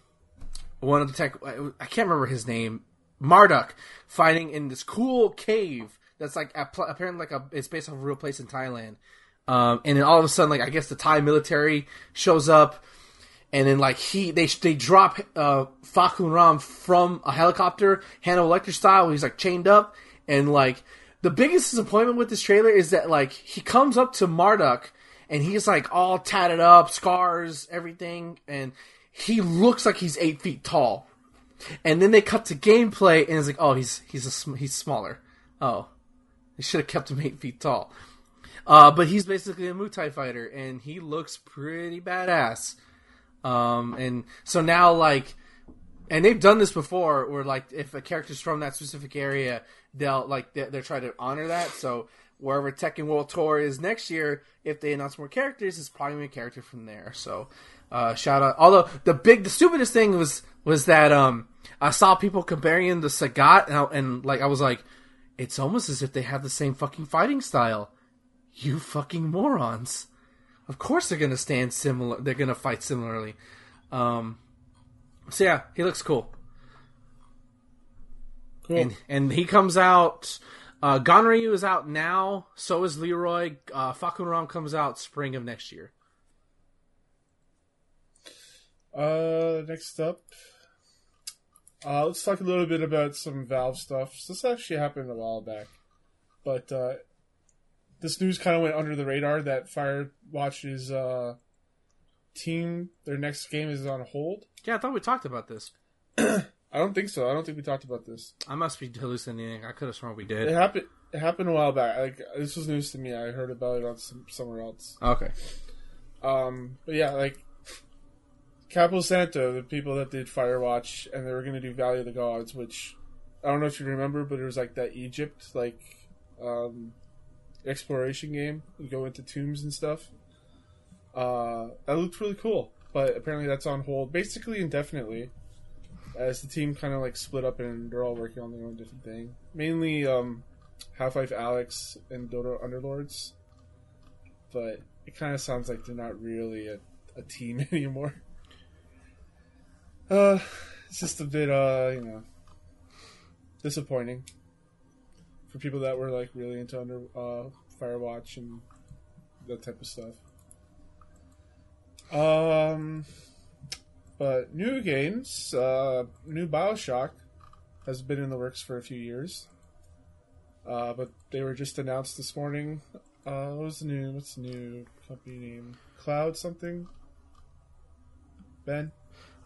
one of the tech. I can't remember his name. Marduk fighting in this cool cave that's like apparently like a it's based off a real place in Thailand. Um, and then all of a sudden, like I guess the Thai military shows up, and then like he they they drop uh, Fahkumram from a helicopter, Hannibal Lecter style. He's like chained up, and like the biggest disappointment with this trailer is that like he comes up to Marduk, and he's like all tatted up, scars, everything, and he looks like he's eight feet tall. And then they cut to gameplay, and it's like, oh, he's he's sm- he's smaller. Oh, they should have kept him eight feet tall. Uh, but he's basically a Muay Thai fighter, and he looks pretty badass. Um, and so now, like, and they've done this before, where like if a character's from that specific area, they'll like they- they're trying to honor that. So wherever Tekken World Tour is next year, if they announce more characters, it's probably a character from there. So uh, shout out. Although the big, the stupidest thing was was that um I saw people comparing the Sagat, and, I, and like I was like, it's almost as if they have the same fucking fighting style. You fucking morons. Of course they're gonna stand similar. They're gonna fight similarly. Um, so yeah, he looks cool, Cool. and and he comes out. Uh, Ganryu is out now. So is Leroy. Uh, Fahkumram comes out spring of next year. Uh, next up, uh, let's talk a little bit about some Valve stuff. So this actually happened a while back, but uh, this news kind of went under the radar that Firewatch's uh, team, their next game is on hold. Yeah, I thought we talked about this. I don't think so. I don't think we talked about this. I must be hallucinating. I could have sworn we did. It happened. It happened a while back. Like this was news to me. I heard about it on some, somewhere else. Okay. Um, but yeah, like Campo Santo, the people that did Firewatch, and they were going to do Valley of the Gods, which I don't know if you remember, but it was like that Egypt like um, exploration game. You go into tombs and stuff. Uh, that looked really cool, but apparently that's on hold, basically indefinitely, as the team kind of like split up and they're all working on their own different thing. Mainly um, Half Life Alyx and Dota Underlords, but it kind of sounds like they're not really a, a team anymore. Uh, it's just a bit, uh, you know, disappointing for people that were like really into under uh, Firewatch and that type of stuff. Um, but new games, uh, new Bioshock has been in the works for a few years. Uh, but they were just announced this morning. Uh, what was the new? What's the new company name? Cloud something. Ben.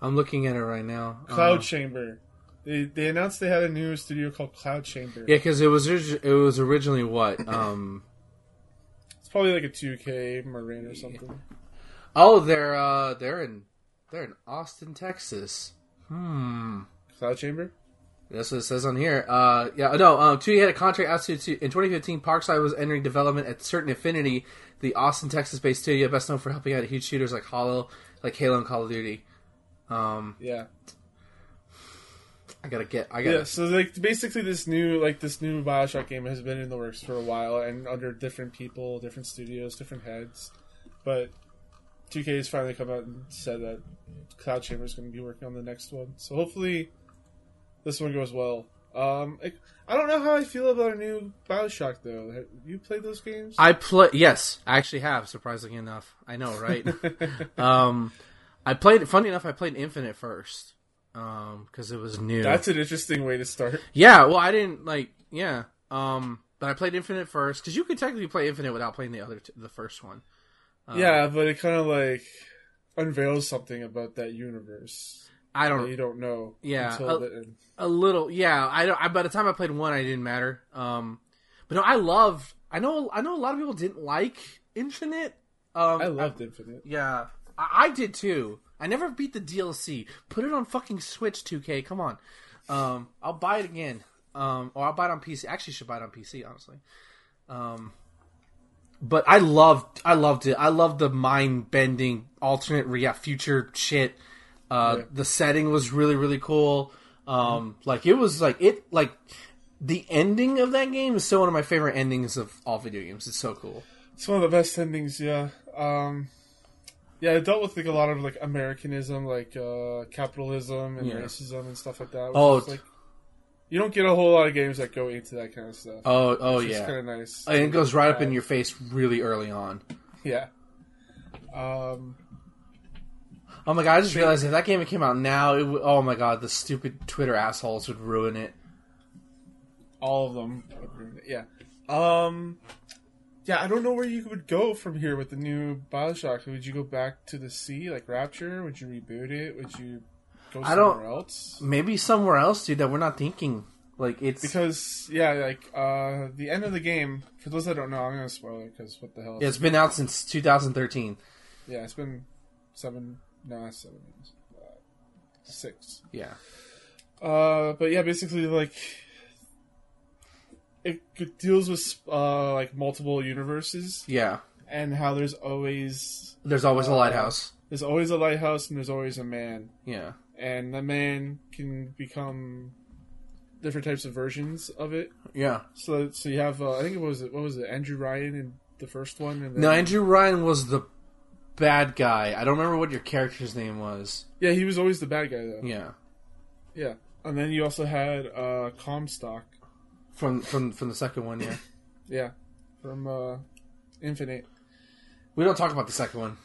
I'm looking at it right now. Cloud Uh, Chamber. They they announced they had a new studio called Cloud Chamber. yeah, because it was it was originally what? Um, It's probably like a 2K Marin or something. oh, they're uh, they're in they're in Austin, Texas. Hmm. Cloud Chamber. That's what it says on here. Uh, yeah, no. Um, two had a contract out to, to in 2015. Parkside was entering development at Certain Affinity, the Austin, Texas-based studio best known for helping out huge shooters like Halo, like Halo and Call of Duty. Um, Yeah. I gotta get. I gotta. Yeah. So like basically this new like this new Bioshock game has been in the works for a while and under different people, different studios, different heads. But 2K has finally come out and said that Cloud Chamber is going to be working on the next one. So hopefully this one goes well. Um, I, I don't know how I feel about a new Bioshock though. Have you played those games? I play. Yes, I actually have. Surprisingly enough, I know, right? um, I played. Funny enough, I played Infinite first because it was new. That's an interesting way to start. Yeah, well, I didn't like. Yeah, um, but I played Infinite first because you could technically play Infinite without playing the other, t- the first one. Um, yeah, but it kind of like unveils something about that universe I don't. you don't know. Yeah, end. A little, yeah. I don't. I, by the time I played one, I didn't matter. Um, but no, I loved. I know. I know a lot of people didn't like Infinite. Um, I loved Infinite. Yeah, I, I did too. I never beat the DLC. Put it on fucking Switch, 2K. Come on. Um, I'll buy it again. Um, or I'll buy it on PC. Actually, should buy it on PC, honestly. Um, but I loved, I loved it. I loved the mind bending alternate rea- future shit. Uh, Yeah. the setting was really, really cool. Um, like it was like it like the ending of that game is still one of my favorite endings of all video games. It's so cool. It's one of the best endings, yeah. Um, yeah, it dealt with like a lot of like Americanism, like uh, capitalism and Yeah. racism and stuff like that. Oh, like you don't get a whole lot of games that go into that kind of stuff. Oh, oh yeah. kind of nice. And it goes right up in your face really early on. yeah. Um, Oh my god! I just realized if that game came out now, it would, oh my god, the stupid Twitter assholes would ruin it. all of them, yeah. Um, yeah, I don't know where you would go from here with the new Bioshock. Would you go back to the sea like Rapture? Would you reboot it? Would you go I don't- else? Maybe somewhere else, dude, that we're not thinking. Like it's Because yeah, like uh, the end of the game. For those that don't know, I'm gonna spoil it because what the hell? Yeah, it's been out since 2013. Yeah, it's been seven. No, not seven years. Uh, six. Yeah, Uh, but yeah, basically like it c- deals with uh like multiple universes yeah. and how there's always There's always a Uh, lighthouse. there's always a lighthouse and there's always a man Yeah, and the man can become different types of versions of it. yeah. So so you have uh, I think it was what was it Andrew Ryan in the first one and then, No, Andrew Ryan was the bad guy. I don't remember what your character's name was. yeah he was always the bad guy though Yeah, yeah and then you also had uh Comstock from from from the second one. Yeah, yeah from uh Infinite we don't talk about the second one.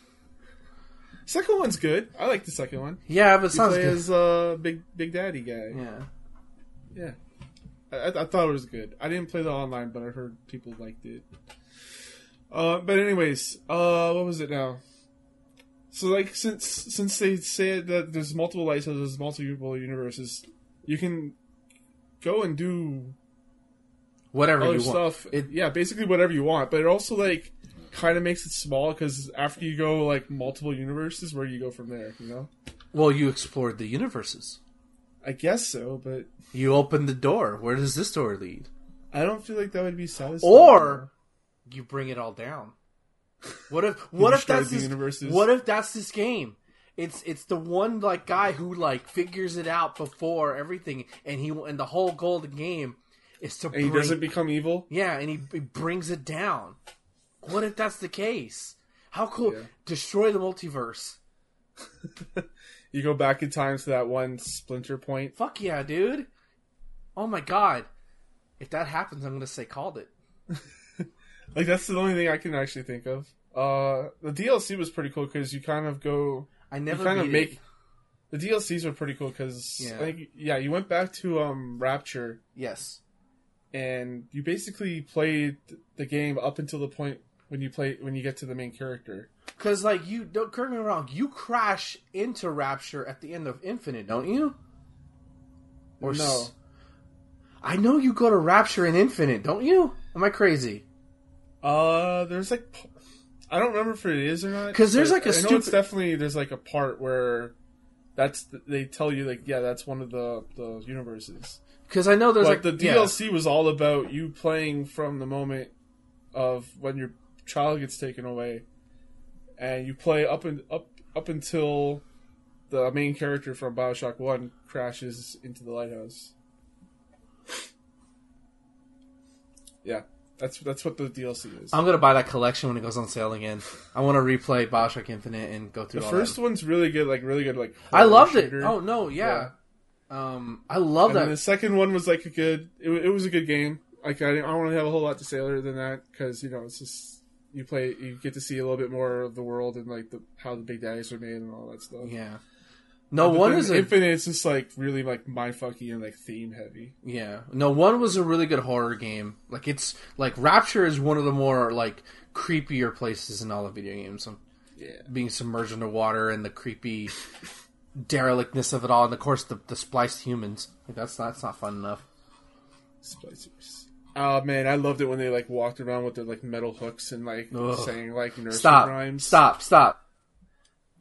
Second one's good I like the second one Yeah, but it you sounds play good. as uh big big daddy guy Yeah. yeah I, I- thought it was good I didn't play the online but I heard people liked it uh but anyways uh what was it now So like since since they said that there's multiple lights, there's multiple universes, you can go and do Whatever you want. stuff. It- yeah, basically whatever you want. But it also like kind of makes it small because after you go like multiple universes, where do you go from there? You know, Well, you explored the universes. I guess so, but You opened the door. Where does this door lead? I don't feel like that would be satisfying. Or you bring it all down. What if what if that's the this, universes. what if that's this game? It's it's the one like guy who like figures it out before everything, and he and the whole goal of the game is to and he doesn't become evil. yeah, and he, he brings it down. What if that's the case? How cool! Yeah. Destroy the multiverse. You go back in time to that one splinter point. Fuck yeah, dude! Oh my god! If that happens, I'm gonna say called it. Like that's the only thing I can actually think of. Uh, the DLC was pretty cool because you kind of go I never kind of make it. the DLCs were pretty cool because Yeah. I think yeah you went back to um Rapture Yes. and you basically played the game up until the point when you play when you get to the main character. Because, like, you don't correct me wrong. You crash into Rapture at the end of Infinite, don't you? Or no, s- I know you go to Rapture in Infinite, don't you? Am I crazy? uh, there's like I don't remember if it is or not 'Cause there's, like, a I know it's definitely there's like a part where that's they tell you like yeah that's one of the the universes. Because I know there's But like the yeah. DLC was all about you playing from the moment of when your child gets taken away, and you play up and up up until the main character from Bioshock One crashes into the lighthouse. Yeah, that's that's what the DLC is. I'm gonna buy that collection when it goes on sale again. I want to replay Bioshock Infinite and go through the first that. one's really good, like really good, like I loved it. Oh no, yeah. Um, I love and that. the second one was like a good. It, it was a good game. Like I, I don't really have a whole lot to say other than that because you know it's just you play, you get to see a little bit more of the world and like the how the big daddies are made and all that stuff. Yeah. No But one is a Infinite. It's just like really like mindfucky and like theme heavy. Yeah. No, one was a really good horror game. Like it's like Rapture is one of the more like creepier places in all the video games. Um, Yeah, Being submerged under water and the creepy derelictness of it all, and of course the, the spliced humans. Like that's that's not fun enough. Splicers. Oh man, I loved it when they like walked around with their like metal hooks and like Ugh. saying like nursery Stop! rhymes. Stop! Stop!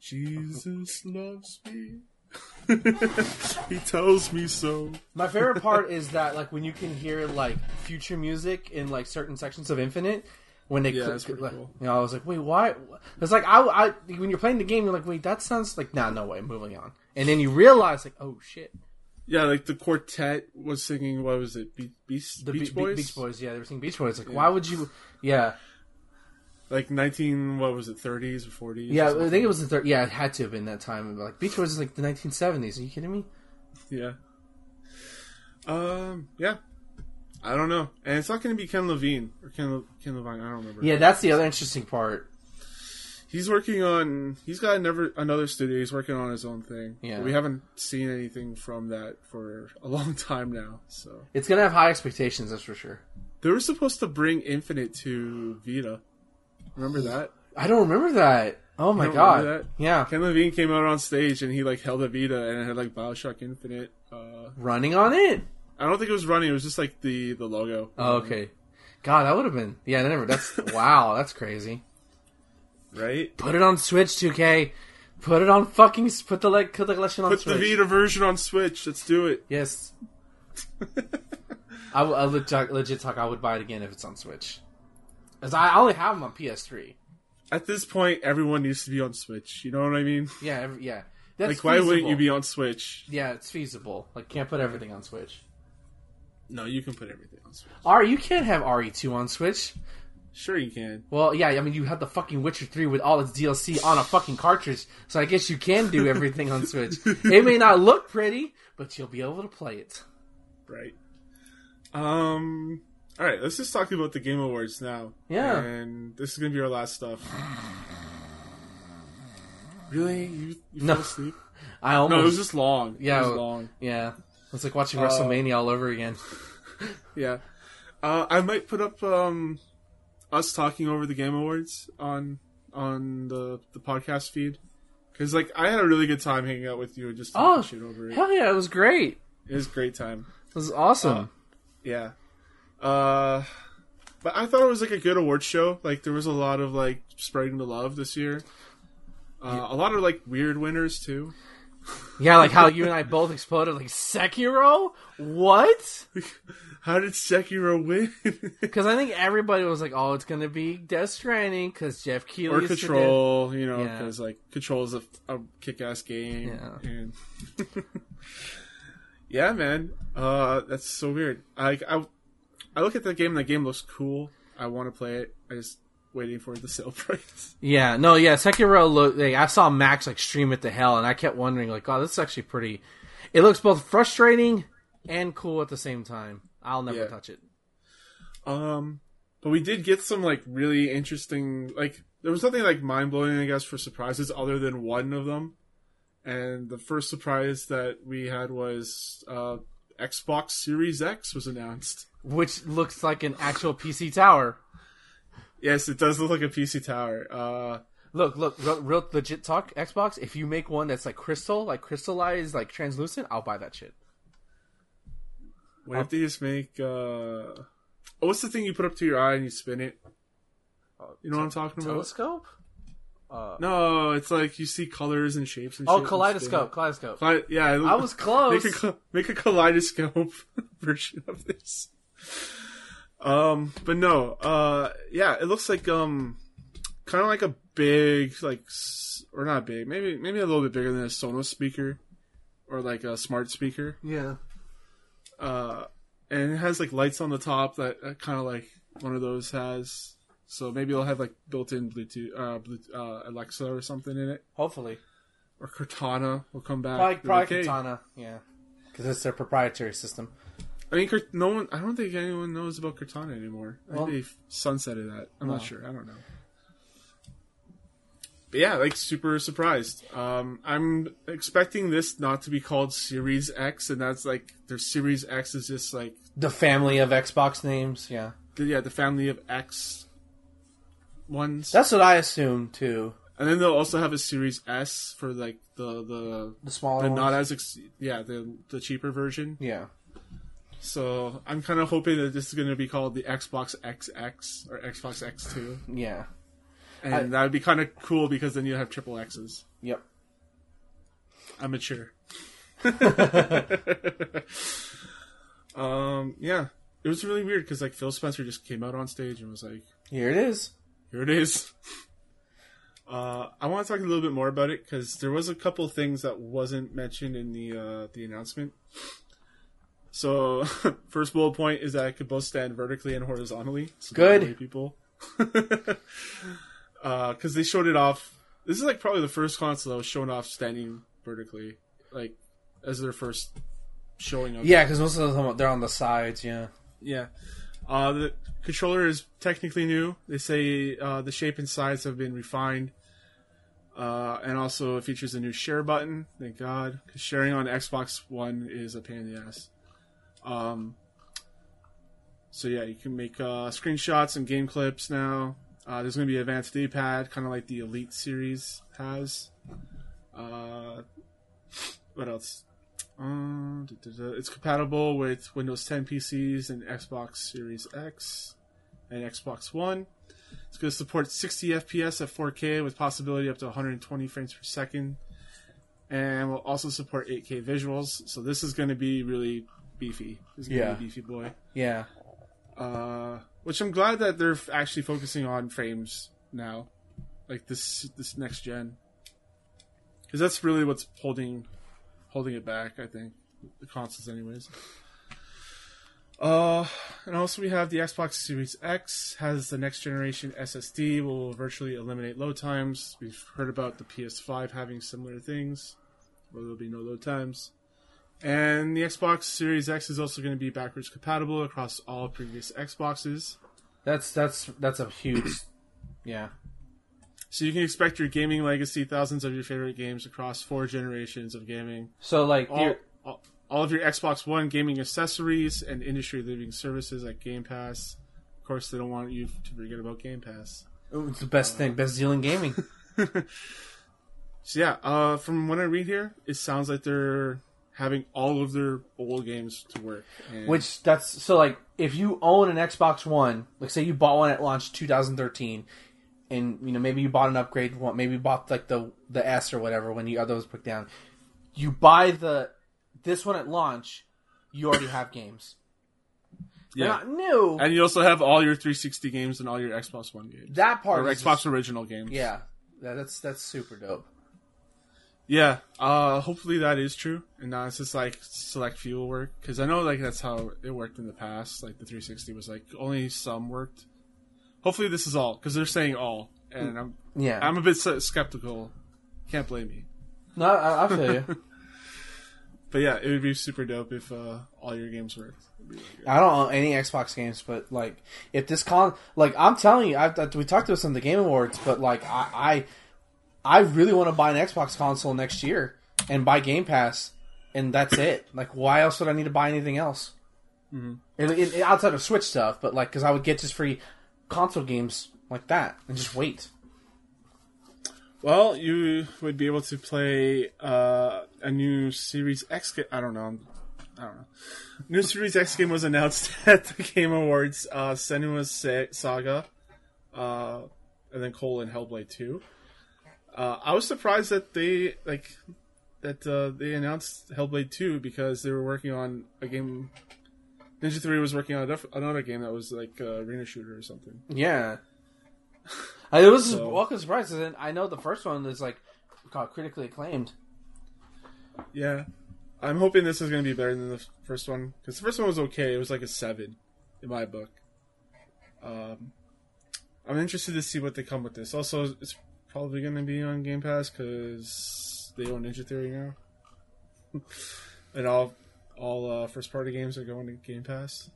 Jesus loves me. he tells me so. My favorite part is that like when you can hear like future music in like certain sections of Infinite. When they, Yeah, click- that's pretty like, cool. you know, I was like, wait, why? It's like I, I, when you're playing the game, you're like, wait, that sounds like, nah, no way, moving on. And then you realize, like, oh shit, Yeah, like the quartet was singing. What was it? Be- Beast, the Beach Be- Boys. Beach Boys, yeah, they were singing Beach Boys. Like, why would you? Yeah, Like nineteen. What was it? Thirties or forties? yeah, I think it was the third. Yeah, it had to have been that time. Like Beach Boys is like the 1970s. Are you kidding me? Yeah. Um. Yeah. I don't know, and it's not going to be Ken Levine or Ken Le- Ken Levine. I don't remember. Yeah, that's the other interesting part. He's working on. He's got another another studio. He's working on his own thing. Yeah. We haven't seen anything from that for a long time now. So It's gonna have high expectations, that's for sure. they were supposed to bring Infinite to Vita. Remember that? I don't remember that. Oh my god. Yeah, Ken Levine came out on stage and he like held a Vita and it had like Bioshock Infinite. Uh, running on it. I don't think it was running. It was just like the the logo. Oh, okay. God, that would have been. Yeah, I never. That's wow. That's crazy. Right. Put it on Switch, 2K. Put it on fucking. Put the like. Put the collection on Put Switch. the Vita version on Switch. Let's do it. Yes. I legit, legit talk. I would buy it again if it's on Switch. Cause I only have them on PS3. At this point, everyone needs to be on Switch. You know what I mean? Yeah, every, yeah. That's like, why wouldn't you be on Switch? Yeah, it's feasible. Like, can't put everything on Switch. No, you can put everything on Switch. Ari, you can't have RE2 on Switch. Sure, you can. Well, yeah, I mean, you have the fucking Witcher 3 with all its DLC on a fucking cartridge, so I guess you can do everything on Switch. It may not look pretty, but you'll be able to play it. Right. Um. All right. Let's just talk about the Game Awards now. Yeah. And this is gonna be our last stuff. Really? You, you No. fell asleep? I almost. No, it was just long. Yeah, it was long. yeah. It's like watching Uh, WrestleMania all over again. Yeah. Uh, I might put up um, us talking over the Game Awards on on the the podcast feed because like I had a really good time hanging out with you and just talking Oh, shit over it. Hell yeah, it was great. It was a great time. It was awesome. Yeah. Uh, But I thought it was like a good award show. Like there was a lot of like spreading the love this year. Uh, A lot of like weird winners too. Yeah, like how you and I both exploded like Sekiro. What? How did Sekiro win? Because I think everybody was like, "Oh, it's gonna be Death Stranding," because Geoff Keighley or Control, you know, Yeah. because like Control is a, a kick-ass game. Yeah. And yeah, man, uh, that's so weird. I, I I look at the game. and The game looks cool. I want to play it. I just waiting for the sale price. Yeah, no, yeah, Sekiro. Look, like, I saw Max like stream it to hell, and I kept wondering, like, "Oh, this is actually pretty." It looks both frustrating and cool at the same time. I'll never Yeah. touch it. Um, but we did get some like really interesting. Like there was nothing like mind blowing, I guess, for surprises other than one of them. And the first surprise that we had was uh, Xbox Series X was announced. Which looks like an actual PC tower. Yes, it does look like a PC tower. Uh, Look, look, real, real legit talk. Xbox. If you make one that's like crystal, like crystallized, like translucent, I'll buy that shit. what if they just make? Uh, oh, what's the thing you put up to your eye and you spin it? You know what I'm talking about? Telescope. Uh, No, it's like you see colors and shapes and oh, shit and kaleidoscope. Kaleidoscope. Kale- yeah, I was close. Make a, make a kaleidoscope version of this. Um, but no, uh, yeah, it looks like um, kind of like a big, like, or not big, maybe maybe a little bit bigger than a Sonos speaker, or like a smart speaker. yeah. Uh, and it has like lights on the top that uh, kind of like one of those has. So maybe it'll have like built-in Bluetooth, uh, Bluetooth, uh, Alexa or something in it, Hopefully. or Cortana will come back. Probably, probably like, "Hey, Katana. Yeah. Because it's their proprietary system. I mean, no one. I don't think anyone knows about Cortana anymore. I Well- think they sunsetted that. I'm not sure. I don't know. But yeah, like super surprised. Um, I'm expecting this not to be called Series X, and that's like their Series X is just like The family of Xbox names. Yeah. the, yeah the family of X ones, That's what I assume too. and then they'll also have a Series S for like the the The smaller the ones. not as ex- yeah the the cheaper version. yeah. So I'm kind of hoping that this is going to be called the Xbox XX or Xbox X2. Yeah. And I- that would be kind of cool because then you have triple X's. Yep. I'm mature. um, yeah, it was really weird because like Phil Spencer just came out on stage and was like, Here it is. "Here it is." Uh, I want to talk a little bit more about it because there was a couple things that wasn't mentioned in the uh, the announcement. So, first bullet point is that it could both stand vertically and horizontally. So Good. people. Because they showed it off. This is like probably the first console that was shown off standing vertically, like as their first showing of. Yeah, because most of them they're on the sides. Yeah. Yeah. Uh, the controller is technically new. They say uh, the shape and size have been refined. Uh, and also it features a new share button. Thank God, because sharing on Xbox One is a pain in the ass. Um, so yeah, you can make uh, screenshots and game clips now. Uh, there's going to be advanced D-pad, kind of like the Elite series has. Uh, what else? Uh. It's compatible with Windows 10 PCs and Xbox Series X and Xbox One. It's going to support 60 FPS at 4K with possibility up to 120 frames per second, and will also support 8K visuals. So this is going to be really beefy. Going to Yeah. be a beefy boy. Yeah. Uh, which I'm glad that they're actually focusing on frames now, like this this next gen, because that's really what's holding holding it back. I think the consoles, anyways. Uh, and also we have the Xbox Series X has the next generation SSD will virtually eliminate load times. We've heard about the PS5 having similar things, where there'll be no load times. And the Xbox Series X is also going to be backwards compatible across all previous Xboxes. That's that's that's a huge. Yeah. So you can expect your gaming legacy, thousands of your favorite games across four generations of gaming. So like All, all, all of your Xbox One gaming accessories and industry leading services like Game Pass. Of course, they don't want you to forget about Game Pass. it's the best thing, best deal in gaming. So yeah, uh, from what I read here, it sounds like they're having all of their old games to work. And Which that's so like if you own an Xbox One, like say you bought one at launch 2013, and you know maybe you bought an upgrade one, maybe you bought like the the S or whatever when the other was put down. You buy the this one at launch, you already have games. They're yeah, not new. and you also have all your 360 games and all your Xbox One games that part or Xbox original games. yeah, yeah, that's that's super dope. Yeah, uh, hopefully that is true, and not it's just like select few will work because I know like that's how it worked in the past. Like the 360 was like only some worked. Hopefully this is all because they're saying all, and I'm Yeah, I'm a bit skeptical. Can't blame me, no, I, I feel you. but yeah, it would be super dope if uh, all your games worked. Really. I don't own any Xbox games, but like if this con, like I'm telling you, I, we talked about some of the Game Awards, but like I, I, I really want to buy an Xbox console next year and buy Game Pass, and that's it. Like, why else would I need to buy anything else? Mm-hmm. It- it- it- outside of Switch stuff, but like because I would get just free console games like that and just wait. Well, you would be able to play uh, a new Series X. Ga- I don't know. I don't know. New Series X game was announced at the Game Awards. Uh, Senua's Sa- Saga, uh, and then colon Hellblade Two. Uh, I was surprised that they like that uh, they announced Hellblade Two because they were working on a game. Ninja Theory was working on a def- another game that was like uh, arena shooter or something. Yeah, I was So- welcome surprised. 'cause then I know the first one is like got critically acclaimed. Yeah, I'm hoping this is going to be better than the first one because the first one was okay. It was like a seven in my book. Um, I'm interested to see what they come with this. Also, it's probably going to be on Game Pass because they own Ninja Theory now, and all all uh, first party games are going to Game Pass.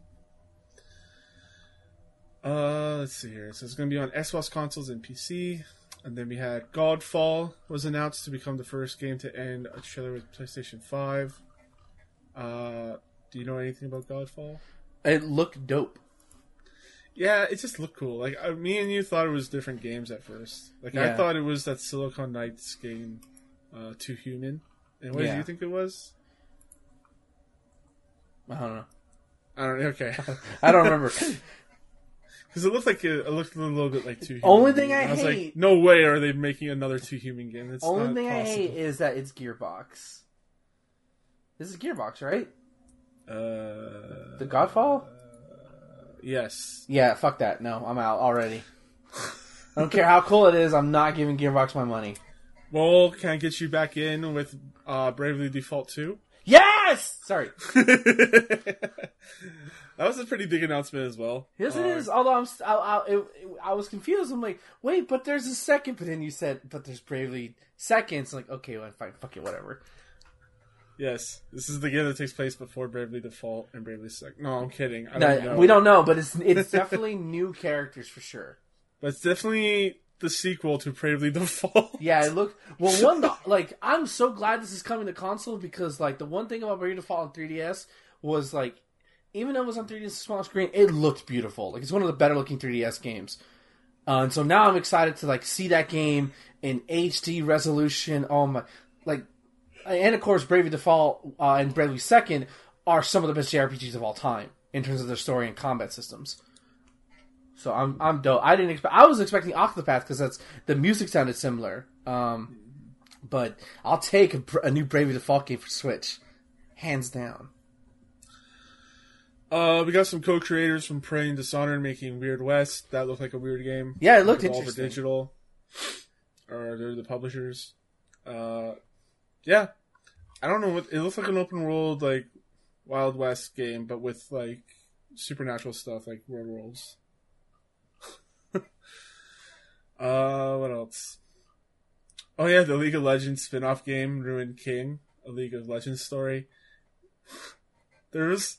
Uh, let's see here. So it's going to be on Xbox consoles and PC. And then we had Godfall was announced to become the first game to end a trailer with PlayStation 5. Uh, do you know anything about Godfall? It looked dope. Yeah, it just looked cool. Like uh, me and you thought it was different games at first. Like I thought it was that Silicon Knights game, uh, Too Human. And what Yeah. did you think it was? I don't know. I don't. Okay, I don't remember. because it looked like it, it looked a little bit like Too Human. Only thing I And was hate- like, no way are they making another Too Human game. It's Only thing I hate is that it's Gearbox. This is Gearbox, right? Uh, The Godfall? Yes. Yeah, fuck that. No, I'm out already. I don't care how cool it is. I'm not giving Gearbox my money. Well, can I get you back in with uh, Bravely Default 2? Yes. Sorry. that was a pretty big announcement as well. Yes, it Uh, is. Although I'm, I, I, it, it- I was confused. I'm like, wait, but there's a second. But then you said, but there's bravely seconds. Like, okay, well, fine, fuck it, whatever. Yes, this is the game that takes place before Bravely Default and Bravely Second. No, I'm kidding. I No, don't know. we don't know, but it's it's definitely new characters for sure. But it's definitely the sequel to Bravely Default. Yeah, it looked well. One like I'm so glad this is coming to console because like the one thing about Bravely Default on 3DS was like even though it was on 3DS small screen, it looked beautiful. Like it's one of the better looking 3DS games. Uh, and so now I'm excited to like see that game in HD resolution. Oh my, like, and of course Bravely Default uh, and Bravely Second are some of the best JRPGs of all time in terms of their story and combat systems. So I'm I'm dope. I didn't expect. I was expecting Octopath because that's the music sounded similar. Um, but I'll take a, a new Bravely Default game for Switch, hands down. Uh, we got some co-creators from Prey and Dishonored making Weird West. That looked like a weird game. Yeah, it looked Devolver interesting. Digital, or they're the publishers. Uh, yeah, I don't know what it looks like an open world like Wild West game, but with like supernatural stuff like World Worlds. uh, what else? Oh yeah, the League of Legends spin-off game, Ruined King, a League of Legends story. There was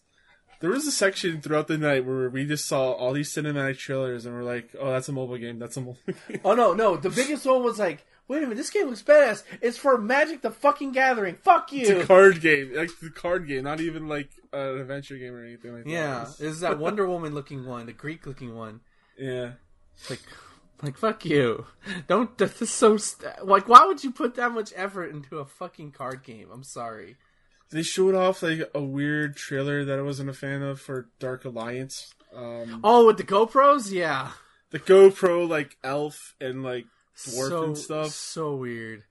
there was a section throughout the night where we just saw all these cinematic trailers and we're like, oh, that's a mobile game. That's a mobile game. Oh no, no. The biggest one was like, wait a minute, this game looks badass. It's for Magic the fucking Gathering. Fuck It's a you. card game, like the card game, not even like an adventure game or anything like that. Yeah, It's- is that Wonder Woman looking one, the Greek looking one. yeah. Like, like fuck you. Don't. This so st- like. Why would you put that much effort into a fucking card game? I'm sorry. They showed off like a weird trailer that I wasn't a fan of for Dark Alliance. Um, Oh, with the GoPros, yeah, the GoPro like elf and like dwarf so, and stuff. So weird.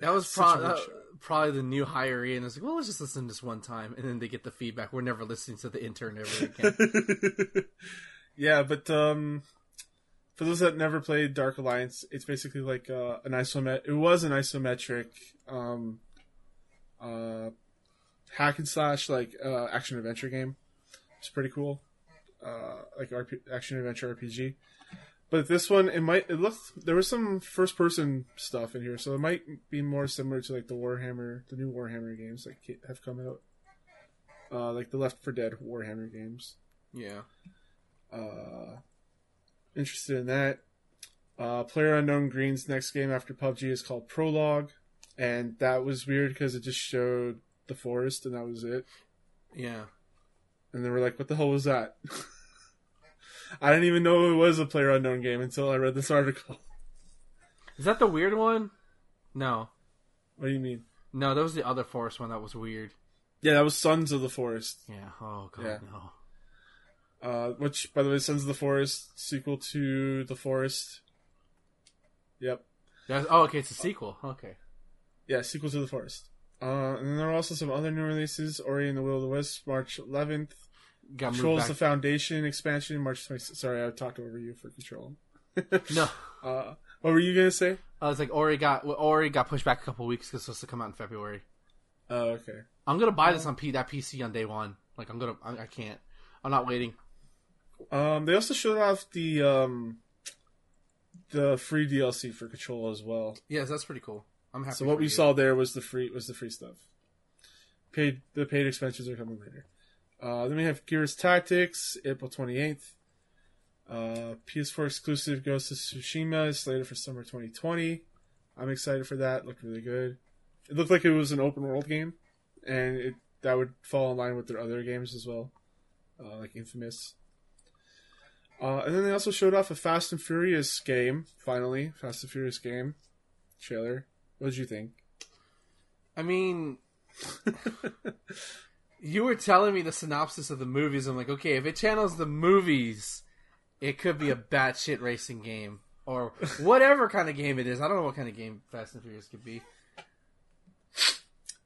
That was pro- weird uh, probably the new hiree, and it's like, well, let's just listen this one time, and then they get the feedback. We're never listening to the intern ever again. yeah, but um, for those that never played Dark Alliance, it's basically like uh, an isomet. It was an isometric um, uh, hack and slash like uh, action adventure game. It's pretty cool, uh, like RP- action adventure RPG. But this one, it might it looked there was some first person stuff in here, so it might be more similar to like the Warhammer, the new Warhammer games that have come out, uh, like the Left for Dead Warhammer games yeah, uh, interested in that. Uh, Player Unknown Greene's next game after PUBG is called Prologue, and that was weird because it just showed the forest and that was it. yeah. And they were like, "What the hell was that?" I didn't even know it was a Player Unknown game until I read this article. Is that the weird one? No, What do you mean? no, that was the other forest one that was weird. Yeah, that was Sons of the Forest. Yeah. Oh god, Yeah. no. Uh, which, by the way, Sons of the Forest sequel to The Forest. Yep. That's, oh, okay, it's a sequel. Okay. Yeah, sequel to The Forest. Uh, and then there are also some other new releases. Ori and the Will of the Wisp, March 11th. Got Controls the Foundation expansion, March 26th. Sorry, I talked over you for Control. no, Uh, what were you going to say? I was like Ori got well, Ori got pushed back a couple weeks because it's supposed to come out in February. Oh, okay. I'm gonna buy this on P that PC on day one. Like I'm gonna, I, I can't. I'm not waiting. Um, they also showed off the um, the free DLC for Control as well. Yes, that's pretty cool. I'm happy. So what we you. saw there was the free was the free stuff. Paid the paid expenses are coming later. Uh, then we have Gears Tactics, April twenty eighth. Uh, PS4 exclusive Ghost of Tsushima is slated for summer 2020. I'm excited for that. Looked really good. It looked like it was an open world game, and it that would fall in line with their other games as well, uh, like Infamous. Uh, and then they also showed off a Fast and Furious game. Finally, Fast and Furious game trailer. What did you think? I mean, you were telling me the synopsis of the movies. I'm like, okay, if it channels the movies, it could be a batshit racing game or whatever kind of game it is. I don't know what kind of game Fast and Furious could be.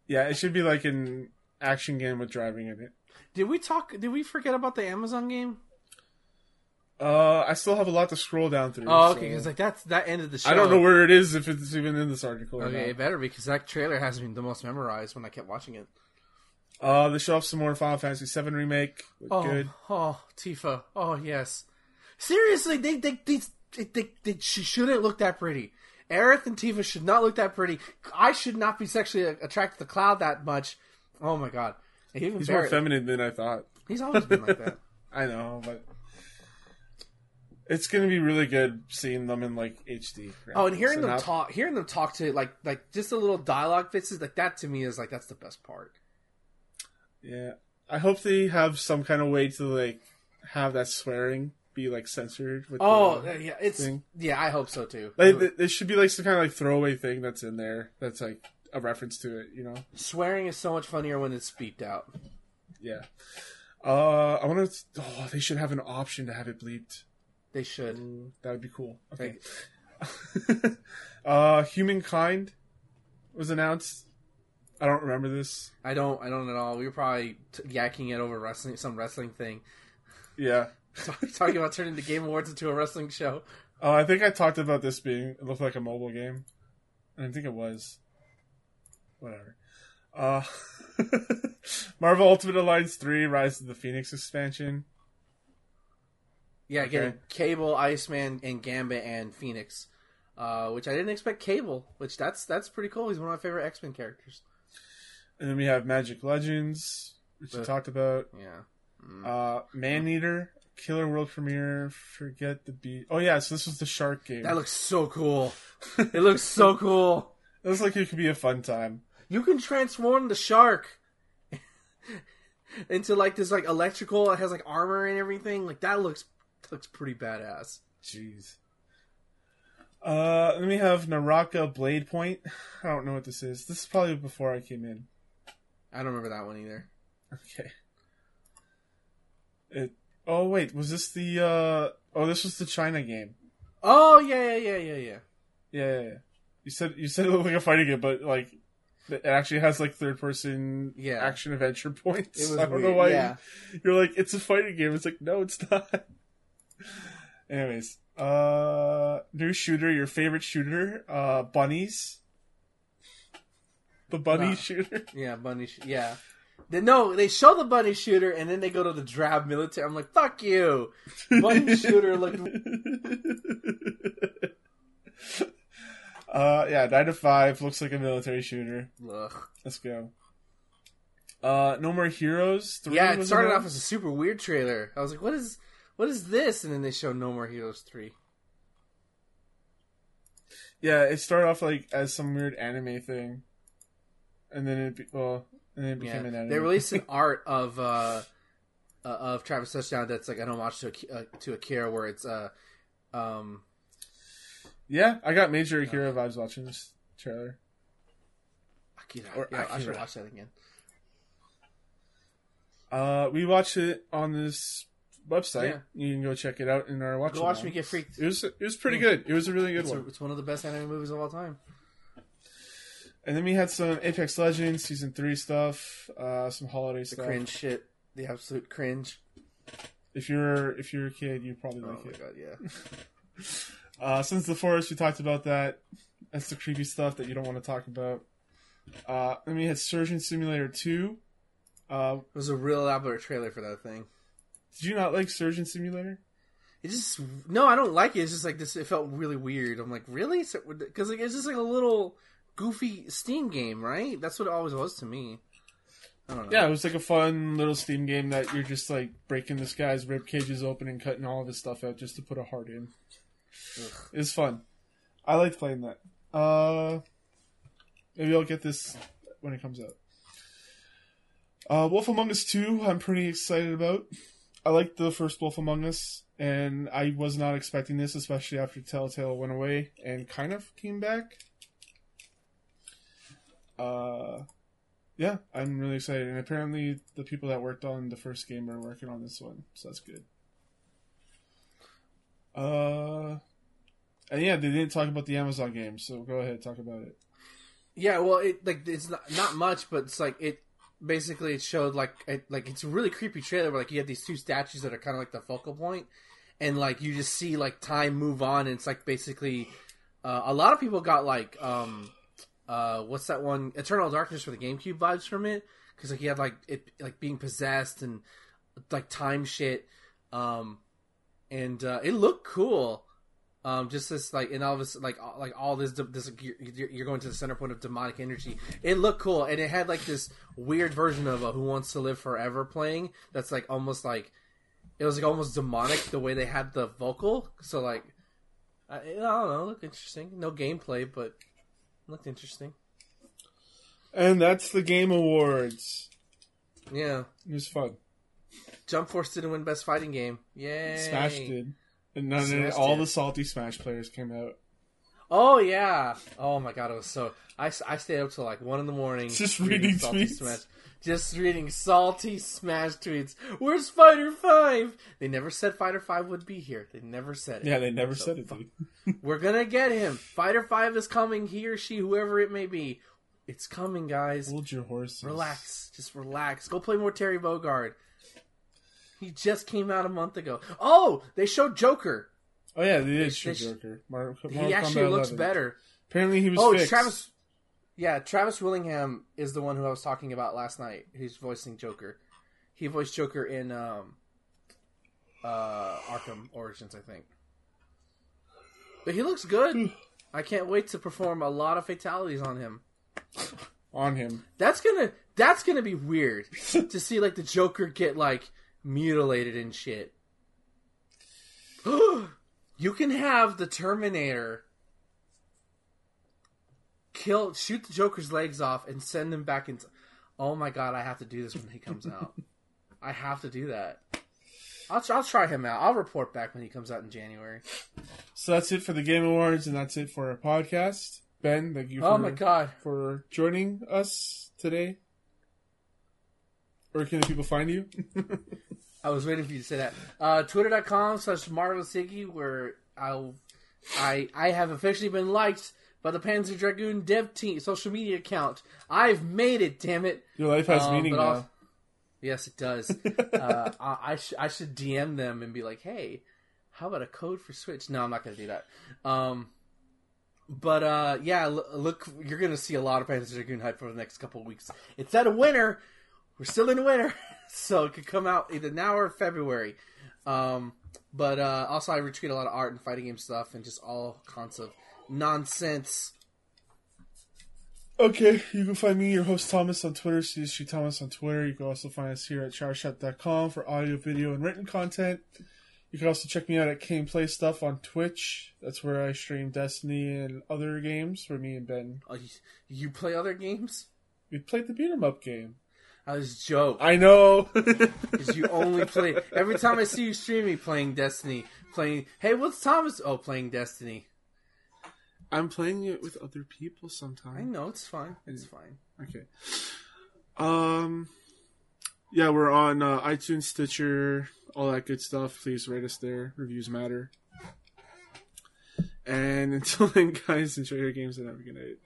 Yeah, it should be like an action game with driving in it. Did we talk? Did we forget about the Amazon game? Uh, I still have a lot to scroll down through. Oh, okay, so- because like that's that ended the show. I don't know where it is if it's even in this article. Okay, it better because that trailer has been the most memorized when I kept watching it. Uh, they show off some more Final Fantasy VII remake. Oh, good. oh, Tifa. Oh, yes. Seriously, they they they, they, they, they she shouldn't look that pretty. Aerith and Tifa should not look that pretty. I should not be sexually attracted to Cloud that much. Oh my god. Even He's Barrett- more feminine than I thought. He's always been like that. I know, but it's gonna be really good seeing them in like HD. Oh, and hearing So them now- talk, hearing them talk to like like just a little dialogue bits is like that to me is like that's the best part. Yeah, I hope they have some kind of way to like have that swearing be like censored. With Oh the, yeah, it's thing. yeah. I hope so too. like there should be like some kind of like throwaway thing that's in there that's like a reference to it. You know? Swearing is so much funnier when it's beeped out. Yeah. Uh, I want to. Oh, they should have an option to have it bleeped. They should. That would be cool. Okay. uh, Humankind was announced. I don't remember this. I don't. I don't at all. We were probably t- yakking it over wrestling, some wrestling thing, Yeah. talking about turning the Game Awards into a wrestling show. Oh, I think I talked about this being. It looked like a mobile game. And I think it was. Whatever. Uh, Marvel Ultimate Alliance 3 Rise of the Phoenix expansion. Yeah, getting Cable, Iceman, and Gambit and Phoenix, uh, which I didn't expect. Cable, which that's that's pretty cool. He's one of my favorite X Men characters. And then we have Magic Legends, which we But- talked about. Yeah, Uh, Man Eater, Killer World Premiere, Forget the Beat. Oh, yeah, so this was the Shark game. that looks so cool. it looks so cool. It looks like it could be a fun time. You can transform the shark into like this like electrical. It has like armor and everything. Like that looks looks pretty badass. Jeez. Uh, then we have Naraka Blade Point. I don't know what this is. This is probably before I came in. I don't remember that one either. Okay. It. Oh wait, was this the? uh Oh, this was the China game. Oh yeah, yeah, yeah, yeah, yeah. Yeah, yeah, yeah. You said you said it looked like a fighting game, but like it actually has like third person Yeah. action adventure points. It was I don't know why yeah. you're like it's a fighting game. It's like no, it's not. Anyways, uh, new shooter, your favorite shooter, uh, bunnies. The bunny shooter. Yeah, bunny. Sh- yeah. They, no, they show the bunny shooter and then they go to the drab military. I'm like, fuck you. Bunny shooter looked. uh, yeah, nine to five looks like a military shooter. Ugh. Let's go. Uh, No More Heroes. 3 Yeah, it started off as a super weird trailer. I was like, what is, what is this? And then they show No More Heroes three. Yeah, it started off like as some weird anime thing, and then it be, well, and then it Yeah, became an anime. they released an art of uh, uh of Travis Touchdown that's like an homage to uh, to Akira, where it's uh um yeah, I got major Akira vibes watching this trailer. Akira. Or yeah, I should watch that again. Uh, we watched it on this website. Yeah. You can go check it out in our watch. Go watch me get freaked. It was it was pretty good. It was a really good It's, a- one. it's one of the best anime movies of all time. And then we had some Apex Legends season three stuff, uh, some holiday stuff. The stuff. cringe shit, the absolute cringe. If you're if you're a kid, you probably Oh like my it. god, yeah. Uh, Since the Forest, we talked about that. That's the creepy stuff that you don't want to talk about. Uh, then we had Surgeon Simulator 2. Uh, It was a real elaborate trailer for that thing. Did you not like Surgeon Simulator? It just no, I don't like it. It's just like this. It felt really weird. I'm like, really? Because like, it's just like a little goofy Steam game, right? That's what it always was to me. I don't know. Yeah, it was like a fun little Steam game that you're just like breaking this guy's rib cages open and cutting all of his stuff out just to put a heart in. Ugh. It was fun. I liked playing that. Uh, maybe I'll get this when it comes out. Uh, Wolf Among Us 2, I'm pretty excited about. I liked the first Wolf Among Us, and I was not expecting this, especially after Telltale went away and kind of came back. Uh, yeah, I'm really excited, and apparently the people that worked on the first game are working on this one, so that's good. Uh, and yeah, they didn't talk about the Amazon game, so go ahead, talk about it. Yeah, well, it like it's not not much, but it's like it basically it showed like it, like it's a really creepy trailer where like you have these two statues that are kind of like the focal point, and like you just see like time move on, and it's like basically uh, a lot of people got like um uh what's that one Eternal Darkness for the GameCube vibes from it because like you had like it like being possessed and like time shit, um, and uh, it looked cool. Um, just this like and all this like all- like all this this you're, you're going to the center point of demonic energy. It looked cool and it had like this weird version of a Who Wants to Live Forever playing. That's like almost like it was like almost demonic the way they had the vocal. So like I, I don't know, it looked interesting. No gameplay, but it looked interesting. And that's the Game Awards. Yeah, It was fun. Jump Force didn't win Best Fighting Game. Yay! Smash did. And none of Smash all the salty Smash players came out. Oh yeah! Oh my god, it was so. I, I stayed up till like one in the morning, Just reading salty tweets. Smash, just reading salty Smash tweets. Where's Fighter Five? They never said Fighter Five would be here. They never said it. Yeah, they never So said it, dude. We're gonna get him. Fighter Five is coming. He or she, whoever it may be, it's coming, guys. Hold your horses. Relax, just relax. Go play more Terry Bogard. He just came out a month ago. Oh, they showed Joker. Oh yeah, they did They shoot sh- Joker. He actually looks 11. better. Apparently he was Oh, fixed. Travis. Yeah, Travis Willingham is the one who I was talking about last night. Who's voicing Joker? He voiced Joker in um, uh, Arkham Origins, I think. But he looks good. I can't wait to perform a lot of fatalities on him. on him. That's gonna that's gonna be weird to see like the Joker get like mutilated and shit. you can have the Terminator kill shoot the Joker's legs off and send him back into Oh my god, I have to do this when he comes out. I have to do that. I'll, I'll try him out. I'll report back when he comes out in January. So that's it for the Game Awards, and that's it for our podcast. Ben, thank you. Oh for, Oh my god. for joining us today. Where can the people find you? I was waiting for you to say that. Uh, Twitter.com slash Marvelous Iggy, where I'll, I I have officially been liked by the Panzer Dragoon dev team social media account. I've made it, damn it. Your life has Um, meaning now. I'll- Yes, it does. uh, I, I, sh- I should DM them and be like, hey, how about a code for Switch? No, I'm not going to do that. Um, but uh, yeah, l- look, you're going to see a lot of Panzer Dragoon hype for the next couple of weeks. It's at a winter. We're still in winter, so it could come out either now or February. Um, but uh, also, I retweet a lot of art and fighting game stuff and just all kinds of nonsense. Okay, you can find me, your host Thomas, on Twitter, CSG Thomas on Twitter. You can also find us here at showershot.com for audio, video, and written content. You can also check me out at Kane Play Stuff on Twitch. That's where I stream Destiny and other games for me and Ben. Oh, you, you play other games? We played the beat 'em up game. I was joke. I know. Because you only play every time I see you stream me playing Destiny, playing. Hey, what's Thomas? Oh, playing Destiny. I'm playing it with other people sometimes. I know it's fine. It's fine. Okay. Um. Yeah, we're on uh, iTunes, Stitcher, all that good stuff. Please rate us there. Reviews matter. And until then, guys, enjoy your games and have a good night.